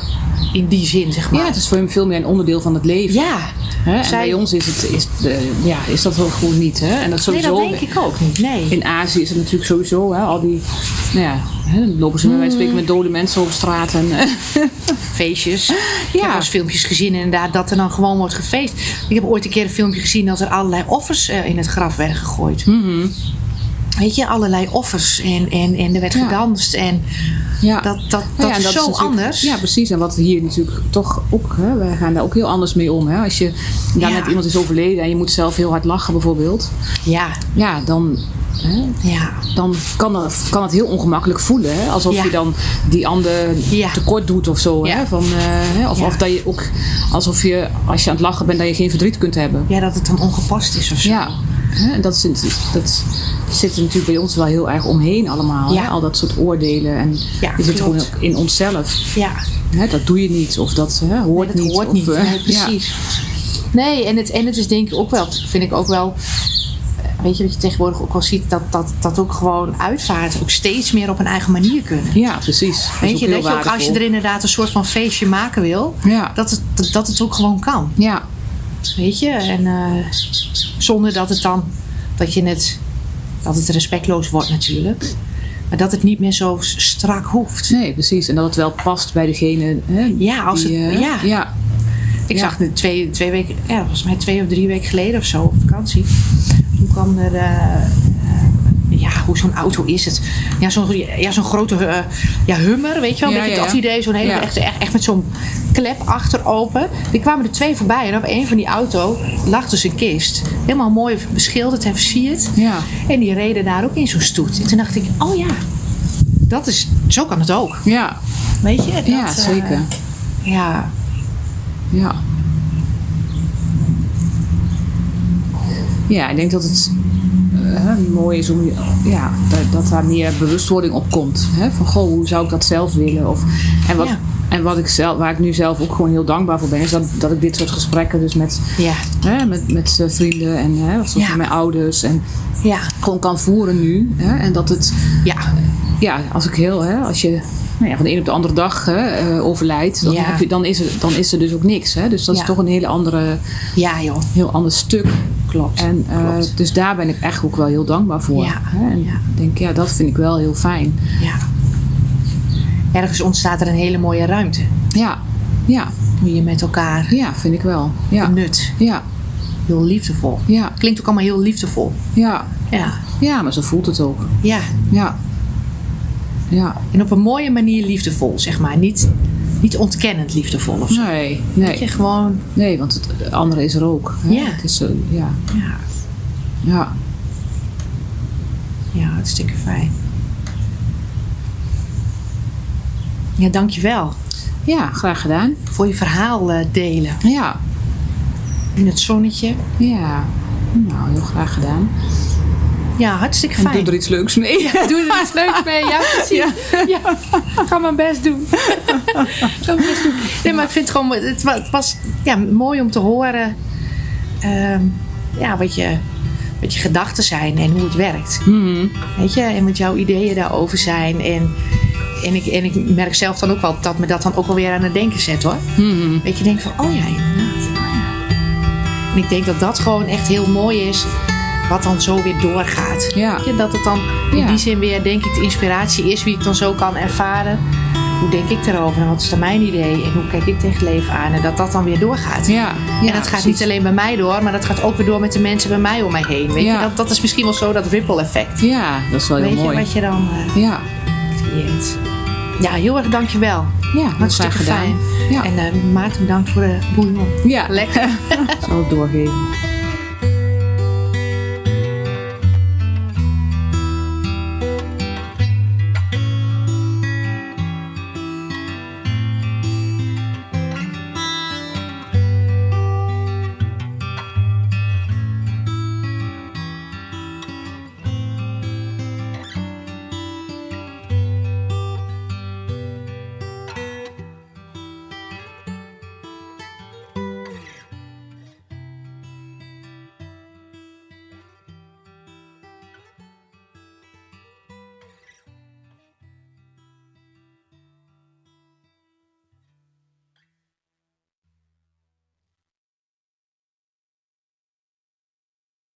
In die zin, zeg maar. ja, het is voor hem veel meer een onderdeel van het leven. Ja. Hè? En Zij- bij ons is, het, is, ja, is dat wel gewoon niet. Hè? En dat Nee, sowieso. dat denk ik ook niet. Nee. In Azië is het natuurlijk sowieso, hè, al die, nou ja, hè, dan lopen ze bij wijze van spreken met dode mensen over straat. En, feestjes. Ik Ja. heb wel eens filmpjes gezien inderdaad dat er dan gewoon wordt gefeest. Ik heb ooit een keer een filmpje gezien dat er allerlei offers eh, in het graf werden gegooid. Weet je, allerlei offers en, en, en er werd Ja. gedanst en ja. dat, dat, dat Nou ja, en is zo anders. Ja, precies. En wat hier natuurlijk toch ook, hè, wij gaan daar ook heel anders mee om. Hè? Als je daar Ja. net iemand is overleden en je moet zelf heel hard lachen bijvoorbeeld. ja, Ja, dan, hè, ja. dan kan, dat, kan het heel ongemakkelijk voelen. Hè? Alsof Ja. je dan die ander tekort doet of zo. Hè? Van, eh? Of, of dat je ook, alsof je als je aan het lachen bent, dat je geen verdriet kunt hebben. ja, dat het dan ongepast is of zo. Ja, hè, en dat, is, dat zit er natuurlijk bij ons wel heel erg omheen allemaal. Ja. Al dat soort oordelen. En Ja, die zit gewoon in onszelf. ja. Hè? Dat doe je niet of dat hè, hoort Nee, dat niet. hoort of, niet. Nee, precies. Nee, en het, en het is denk ik ook wel, vind ik ook wel. Weet je wat je tegenwoordig ook wel ziet, dat, dat, dat ook gewoon uitvaart ook steeds meer op een eigen manier kunnen. Ja, precies. Weet je, dat je ook als je er inderdaad een soort van feestje maken wil, Ja. dat het, dat het ook gewoon kan. Ja, Weet je, en eh, zonder dat het dan, dat je het, dat het respectloos wordt natuurlijk. Maar dat het niet meer zo strak hoeft. nee, precies. En dat het wel past bij degene. Hè, Ja, als die, het- eh, ja. ja. Ik Ja. zag twee, twee weken, ja, volgens mij twee of drie weken geleden of zo op vakantie. Toen kwam er, eh, ja, hoe zo'n auto is het? Ja, zo'n ja, zo'n grote eh, ja, hummer, weet je wel? Een Ja, beetje dat idee, zo'n hele, echt, echt, echt met zo'n klep achter open. Die kwamen er twee voorbij en op een van die auto lag dus een kist. Helemaal mooi beschilderd en versierd. Ja. En die reden daar ook in zo'n stoet. En toen dacht ik, oh ja, dat is, zo kan het ook. Ja, Weet je? Dat, ja eh, zeker. ja, Ja. Ja, ik denk dat het. Hè, mooi is om ja, dat, dat daar meer bewustwording op komt. Hè? Van goh, hoe zou ik dat zelf willen? Of, en wat, Ja. en wat ik zelf, waar ik nu zelf ook gewoon heel dankbaar voor ben, is dat, dat ik dit soort gesprekken dus met, Ja, hè, met, met eh, vrienden en hè, soms Ja. met mijn ouders en ja, gewoon kan voeren nu. Hè? En dat het, ja, ja, als ik heel, hè, als je nou ja, van de een op de andere dag hè, eh, overlijdt, dan, heb je, dan, is er, dan is er dus ook niks. Hè? Dus dat is toch een hele andere, ja joh. heel ander stuk. Klopt. En eh, Klopt. dus daar ben ik echt ook wel heel dankbaar voor. Ja, Hè? En ja. denk, ja, dat vind ik wel heel fijn. Ja. Ergens ontstaat er een hele mooie ruimte. Ja, ja, Hoe je met elkaar ja, vind ik wel. Ja, nut. ja, Heel liefdevol. ja, Klinkt ook allemaal heel liefdevol. ja. Ja. Ja, maar zo voelt het ook. Ja. Ja, ja. En op een mooie manier liefdevol, zeg maar. Niet, niet ontkennend liefdevol of zo. Nee, Dat je nee, gewoon... nee, want het andere is er ook. Hè? Ja. Het is, eh, ja, Ja, ja. ja, hartstikke fijn. Ja, dankjewel ja, graag gedaan. voor je verhaal eh, delen. Ja, In het zonnetje. ja. Nou, heel graag gedaan. Ja, hartstikke En fijn. doe er iets leuks mee. Doe er iets leuks mee. Ja, precies. Ja. Ga mijn best doen. Ga mijn best doen. Nee, maar ik vind het gewoon... Het wa- het was ja, mooi om te horen... ehm, ja, wat je, wat je gedachten zijn en hoe het werkt. Mhm. Weet je? En wat jouw ideeën daarover zijn. En, en, ik, en ik merk zelf dan ook wel dat me dat dan ook wel weer aan het denken zet hoor. Mhm. Weet je, denk van, oh ja, inderdaad. Oh ja. En ik denk dat dat gewoon echt heel mooi is. Wat dan zo weer doorgaat. Ja. Dat het dan in Ja. die zin weer, denk ik, de inspiratie is wie ik dan zo kan ervaren. Hoe denk ik erover en wat is dan mijn idee en hoe kijk ik tegen het leven aan en dat dat dan weer doorgaat. Ja, ja, en dat gaat niet alleen bij mij door, maar dat gaat ook weer door met de mensen bij mij om mij heen. Weet je? Dat, dat is misschien wel zo dat ripple effect. Ja, dat is wel heel Weet je mooi. wat je dan eh, Ja, creëert. Ja, heel erg dankjewel. ja Hartstikke fijn. Ja. En eh Maarten, bedankt voor de bouillon. Ja, Lekker. zal ik doorgeven.